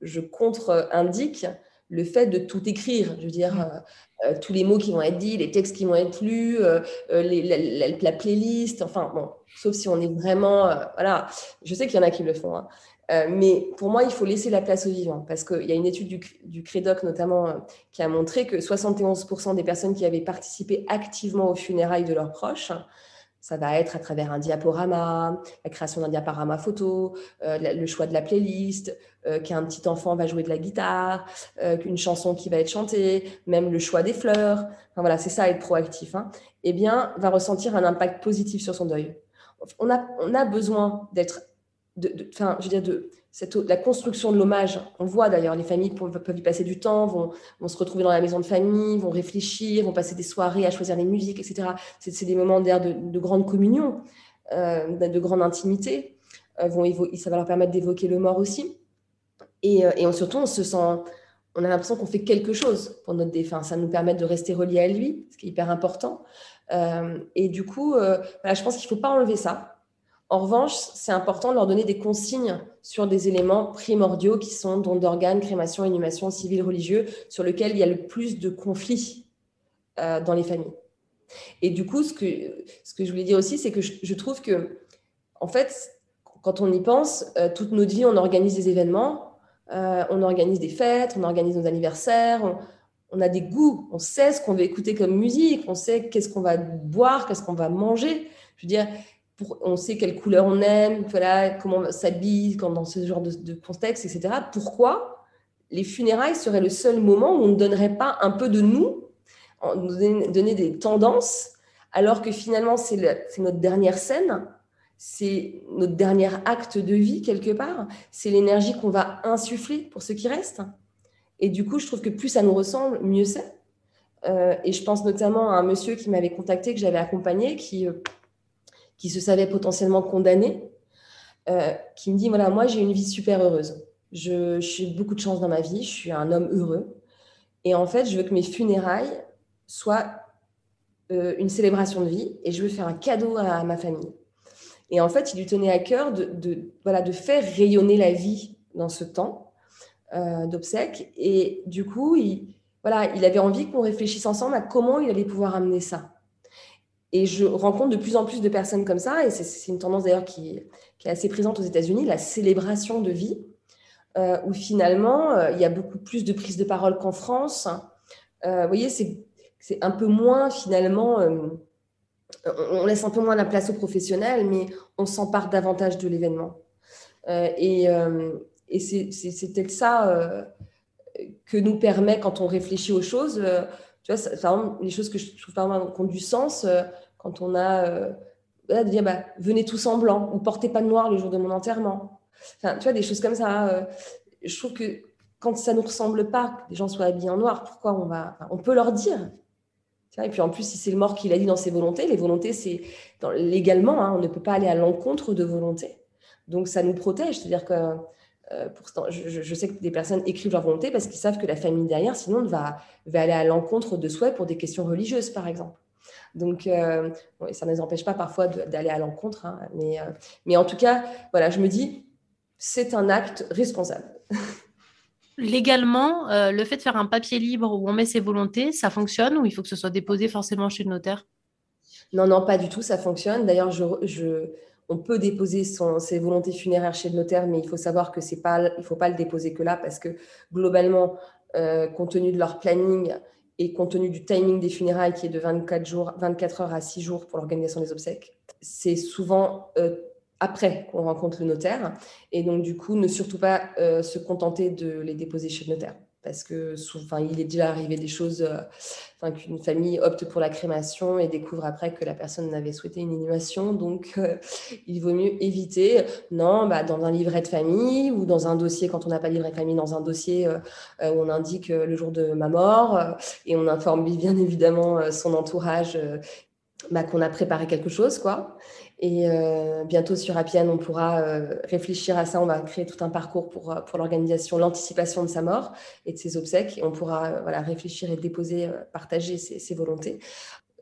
Speaker 2: je, contre-indique le fait de tout écrire. Je veux dire, euh, tous les mots qui vont être dits, les textes qui vont être lus, la, playlist, enfin, bon, sauf si on est vraiment. voilà, je sais qu'il y en a qui le font. Hein. Mais pour moi, il faut laisser la place aux vivants parce qu'il y a une étude du, CREDOC notamment qui a montré que 71% des personnes qui avaient participé activement aux funérailles de leurs proches ça va être à travers un diaporama, la création d'un diaporama photo, euh, le choix de la playlist, euh, qu'un petit enfant va jouer de la guitare, euh, qu'une chanson qui va être chantée, même le choix des fleurs. Enfin, voilà, c'est ça être proactif. Hein, eh bien, va ressentir un impact positif sur son deuil. On a, on a besoin d'être, enfin, je veux dire, de, la construction de l'hommage. On voit d'ailleurs, les familles peuvent, y passer du temps, vont, se retrouver dans la maison de famille, vont réfléchir, vont passer des soirées à choisir les musiques, etc. C'est des moments de, de, grande communion, euh, de grande intimité. Euh, ça va leur permettre d'évoquer le mort aussi. Et, euh, surtout, on se sent, on a l'impression qu'on fait quelque chose pour notre défunt. Ça nous permet de rester reliés à lui, ce qui est hyper important. et du coup, je pense qu'il ne faut pas enlever ça. En revanche, c'est important de leur donner des consignes sur des éléments primordiaux qui sont dons d'organes, crémation, inhumation, civil, religieux, sur lesquels il y a le plus de conflits euh, dans les familles. Et du coup, ce que, ce que je voulais dire aussi, c'est que je, trouve que, en fait, quand on y pense, euh, toute notre vie, on organise des événements, euh, on organise des fêtes, on organise nos anniversaires, on, on a des goûts, on sait ce qu'on veut écouter comme musique, on sait qu'est-ce qu'on va boire, qu'est-ce qu'on va manger. Je veux dire, on sait quelle couleur on aime, voilà, comment on s'habille dans ce genre de, contexte, etc. Pourquoi les funérailles seraient le seul moment où on ne donnerait pas un peu de nous, donner des tendances, alors que finalement c'est notre dernière scène, c'est notre dernier acte de vie quelque part, c'est l'énergie qu'on va insuffler pour ce qui reste. Et du coup, je trouve que plus ça nous ressemble, mieux c'est. Euh, et je pense notamment à un monsieur qui m'avait contacté, que j'avais accompagné, qui euh, qui se savait potentiellement condamné, euh, qui me dit, voilà, moi j'ai une vie super heureuse. Je, suis beaucoup de chance dans ma vie, je suis un homme heureux. Et en fait, je veux que mes funérailles soient euh, une célébration de vie et je veux faire un cadeau à, ma famille. Et en fait, il lui tenait à cœur de, voilà, de faire rayonner la vie dans ce temps euh, d'obsèques. Et du coup, il, voilà, il avait envie qu'on réfléchisse ensemble à comment il allait pouvoir amener ça. Et je rencontre de plus en plus de personnes comme ça, et c'est une tendance d'ailleurs qui, est assez présente aux États-Unis, la célébration de vie, euh, où finalement, euh, il y a beaucoup plus de prise de parole qu'en France. Euh, vous voyez, c'est un peu moins finalement, on laisse un peu moins la place aux professionnels, mais on s'empare davantage de l'événement. et, et c'est peut-être ça que nous permet, quand on réfléchit aux choses, tu vois, les choses que je trouve vraiment qui ont du sens, euh, quand on a euh, de dire bah, venez tous en blanc ou portez pas de noir le jour de mon enterrement. Enfin, tu vois, des choses comme ça. Euh, je trouve que quand ça ne nous ressemble pas, que les gens soient habillés en noir, pourquoi on va. on peut leur dire. et puis en plus, si c'est le mort qui l'a dit dans ses volontés, les volontés, c'est légalement, hein, on ne peut pas aller à l'encontre de volonté. Donc ça nous protège. C'est-à-dire que euh, je, sais que des personnes écrivent leur volonté parce qu'ils savent que la famille derrière, sinon, va, va aller à l'encontre de souhaits pour des questions religieuses, par exemple. Donc, euh, ça ne les empêche pas parfois d'aller à l'encontre, hein, mais, euh, mais en tout cas, voilà, je me dis, c'est un acte responsable.
Speaker 1: Légalement, le fait de faire un papier libre où on met ses volontés, ça fonctionne ou il faut que ce soit déposé forcément chez le notaire?
Speaker 2: Non, non, pas du tout, ça fonctionne. D'ailleurs, je, je on peut déposer ses volontés funéraires chez le notaire, mais il faut savoir que c'est pas, il faut pas le déposer que là parce que globalement, euh, compte tenu de leur planning et compte tenu du timing des funérailles qui est de 24, jours, 24 heures à 6 jours pour l'organisation des obsèques, c'est souvent euh, après qu'on rencontre le notaire. Et donc, du coup, ne surtout pas euh, se contenter de les déposer chez le notaire parce que enfin, il est déjà arrivé des choses, euh, qu'une famille opte pour la crémation et découvre après que la personne n'avait souhaité une inhumation. Donc, euh, il vaut mieux éviter, non, bah, dans un livret de famille ou dans un dossier, quand on n'a pas de livret de famille, dans un dossier euh, où on indique le jour de ma mort et on informe bien évidemment son entourage bah, qu'on a préparé quelque chose, quoi. Et euh, bientôt sur Appian, on pourra euh, réfléchir à ça. On va créer tout un parcours pour, euh, pour l'organisation, l'anticipation de sa mort et de ses obsèques. Et on pourra voilà, réfléchir et déposer, partager ses, ses, volontés.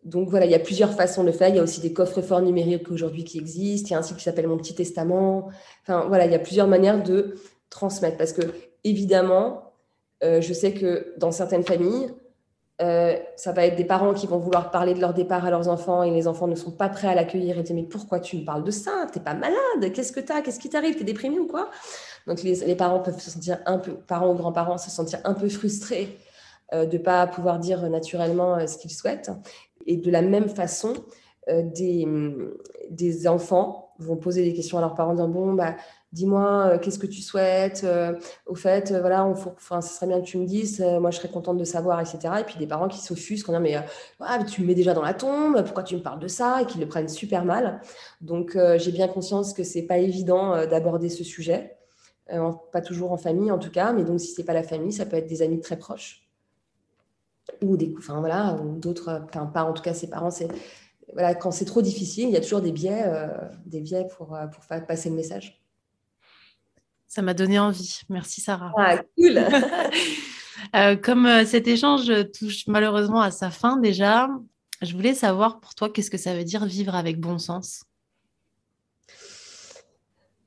Speaker 2: Donc voilà, il y a plusieurs façons de faire. Il y a aussi des coffres-forts numériques aujourd'hui qui existent. Il y a un site qui s'appelle Mon Petit Testament. Enfin voilà, il y a plusieurs manières de transmettre. Parce que évidemment, je sais que dans certaines familles, euh, ça va être des parents qui vont vouloir parler de leur départ à leurs enfants et les enfants ne sont pas prêts à l'accueillir et dire mais pourquoi tu me parles de ça? T'es pas malade? Qu'est-ce que t'as? Qu'est-ce qui t'arrive? T'es déprimé ou quoi? Donc les, parents peuvent se sentir un peu, parents ou grands-parents se sentir un peu frustrés euh, de pas pouvoir dire naturellement euh, ce qu'ils souhaitent. Et de la même façon, des, des enfants vont poser des questions à leurs parents en disant bon bah dis-moi euh, qu'est-ce que tu souhaites euh, au fait euh, voilà on enfin ce serait bien que tu me dises moi je serais contente de savoir etc et puis des parents qui s'offusquent en disant mais ah, tu me mets déjà dans la tombe pourquoi tu me parles de ça? Et qui le prennent super mal. Donc j'ai bien conscience que c'est pas évident d'aborder ce sujet pas toujours en famille en tout cas mais donc si c'est pas la famille ça peut être des amis très proches. Ou des enfin voilà d'autres enfin pas en tout cas ses parents c'est voilà, quand c'est trop difficile, il y a toujours des biais, des biais pour, pour faire passer le message.
Speaker 1: Ça m'a donné envie. Merci Sarah.
Speaker 2: Ah, cool.
Speaker 1: Euh, comme euh, cet échange touche malheureusement à sa fin déjà, je voulais savoir pour toi qu'est-ce que ça veut dire vivre avec bon sens?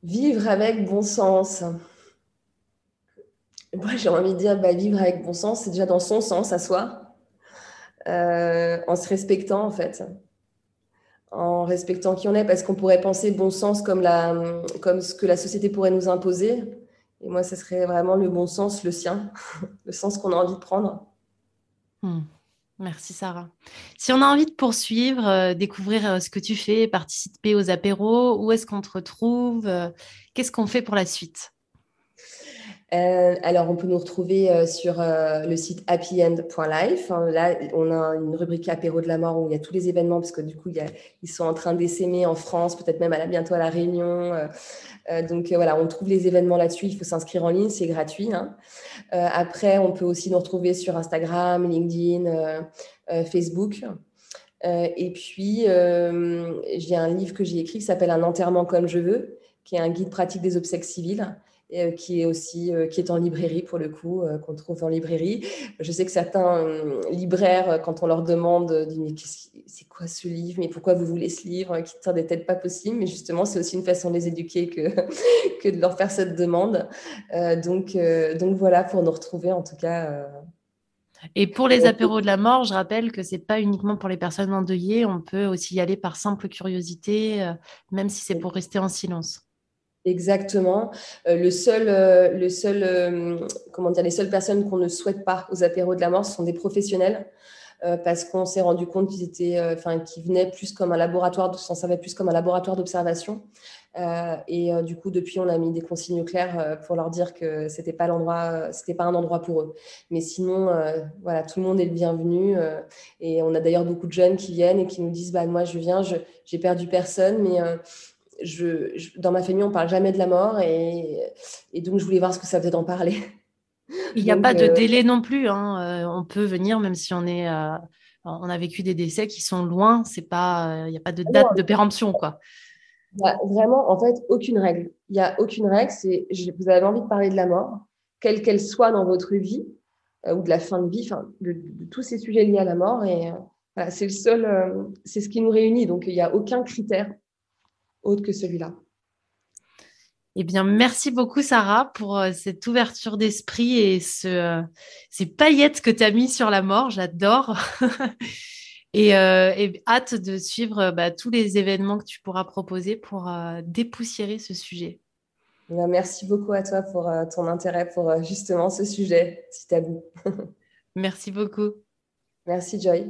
Speaker 2: Vivre avec bon sens. Moi, j'ai envie de dire bah, vivre avec bon sens, c'est déjà dans son sens à soi, euh, en se respectant en fait en respectant qui on est, parce qu'on pourrait penser bon sens comme, la, comme ce que la société pourrait nous imposer. Et moi, ce serait vraiment le bon sens, le sien, le sens qu'on a envie de prendre.
Speaker 1: Hmm. Merci Sarah. Si on a envie de poursuivre, euh, découvrir euh, ce que tu fais, participer aux apéros, où est-ce qu'on te retrouve euh, Qu'est-ce qu'on fait pour la suite?
Speaker 2: Euh, alors, on peut nous retrouver euh, sur euh, le site happyend.life. Hein, là, on a une rubrique apéro de la mort où il y a tous les événements, parce que du coup, ils sont en train d'essaimer en France, peut-être même à bientôt à La Réunion. donc voilà, on trouve les événements là-dessus. Il faut s'inscrire en ligne, c'est gratuit. Hein. après, on peut aussi nous retrouver sur Instagram, LinkedIn, Facebook. et puis, j'ai un livre que j'ai écrit qui s'appelle Un enterrement comme je veux, qui est un guide pratique des obsèques civiles. Euh, qui est aussi euh, qui est en librairie pour le coup, euh, qu'on trouve en librairie. Je sais que certains libraires, quand on leur demande, disent mais c'est quoi ce livre, mais pourquoi vous voulez ce livre, qui ne des têtes pas possible. Mais justement, c'est aussi une façon de les éduquer que que de leur faire cette demande. donc donc voilà pour nous retrouver en tout cas.
Speaker 1: Et pour les apéros de la mort, je rappelle que c'est pas uniquement pour les personnes endeuillées, on peut aussi y aller par simple curiosité, même si c'est pour rester en silence.
Speaker 2: Exactement. Euh, le seul, euh, le seul, euh, comment dire, les seules personnes qu'on ne souhaite pas aux apéros de la mort, ce sont des professionnels, parce qu'on s'est rendu compte qu'ils étaient, enfin, qu'ils venaient plus comme un laboratoire, s'en servaient plus comme un laboratoire d'observation. et du coup, depuis, on a mis des consignes claires pour leur dire que c'était pas l'endroit, c'était pas un endroit pour eux. Mais sinon, voilà, tout le monde est le bienvenu. et on a d'ailleurs beaucoup de jeunes qui viennent et qui nous disent, bah moi, je viens, j'ai perdu personne, mais je, dans ma famille, on parle jamais de la mort et, donc je voulais voir ce que ça faisait d'en parler.
Speaker 1: Il n'y a pas de euh, délai non plus. Hein. Euh, on peut venir même si on est, euh, on a vécu des décès qui sont loin. C'est pas, il n'y a pas de date de péremption quoi.
Speaker 2: vraiment, en fait, aucune règle. Il n'y a aucune règle. C'est, vous avez envie de parler de la mort, quelle qu'elle soit dans votre vie ou de la fin de vie, de, tous ces sujets liés à la mort. Et c'est le seul, c'est ce qui nous réunit. Donc, il n'y a aucun critère autre que celui-là.
Speaker 1: Eh bien, merci beaucoup, Sarah, pour euh, cette ouverture d'esprit et ce, euh, ces paillettes que tu as mis sur la mort. J'adore. Euh, et, hâte de suivre bah, tous les événements que tu pourras proposer pour dépoussiérer ce sujet.
Speaker 2: Eh merci beaucoup à toi pour ton intérêt pour justement ce sujet si tabou.
Speaker 1: merci beaucoup.
Speaker 2: Merci Joy.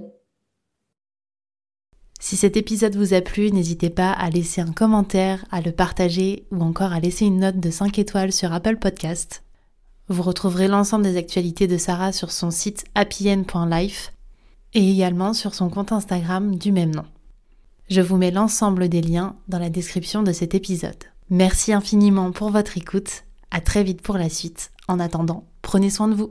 Speaker 1: Si cet épisode vous a plu, n'hésitez pas à laisser un commentaire, à le partager ou encore à laisser une note de 5 étoiles sur Apple Podcast. Vous retrouverez l'ensemble des actualités de Sarah sur son site happyend.life et également sur son compte Instagram du même nom. Je vous mets l'ensemble des liens dans la description de cet épisode. Merci infiniment pour votre écoute. À très vite pour la suite. En attendant, prenez soin de vous.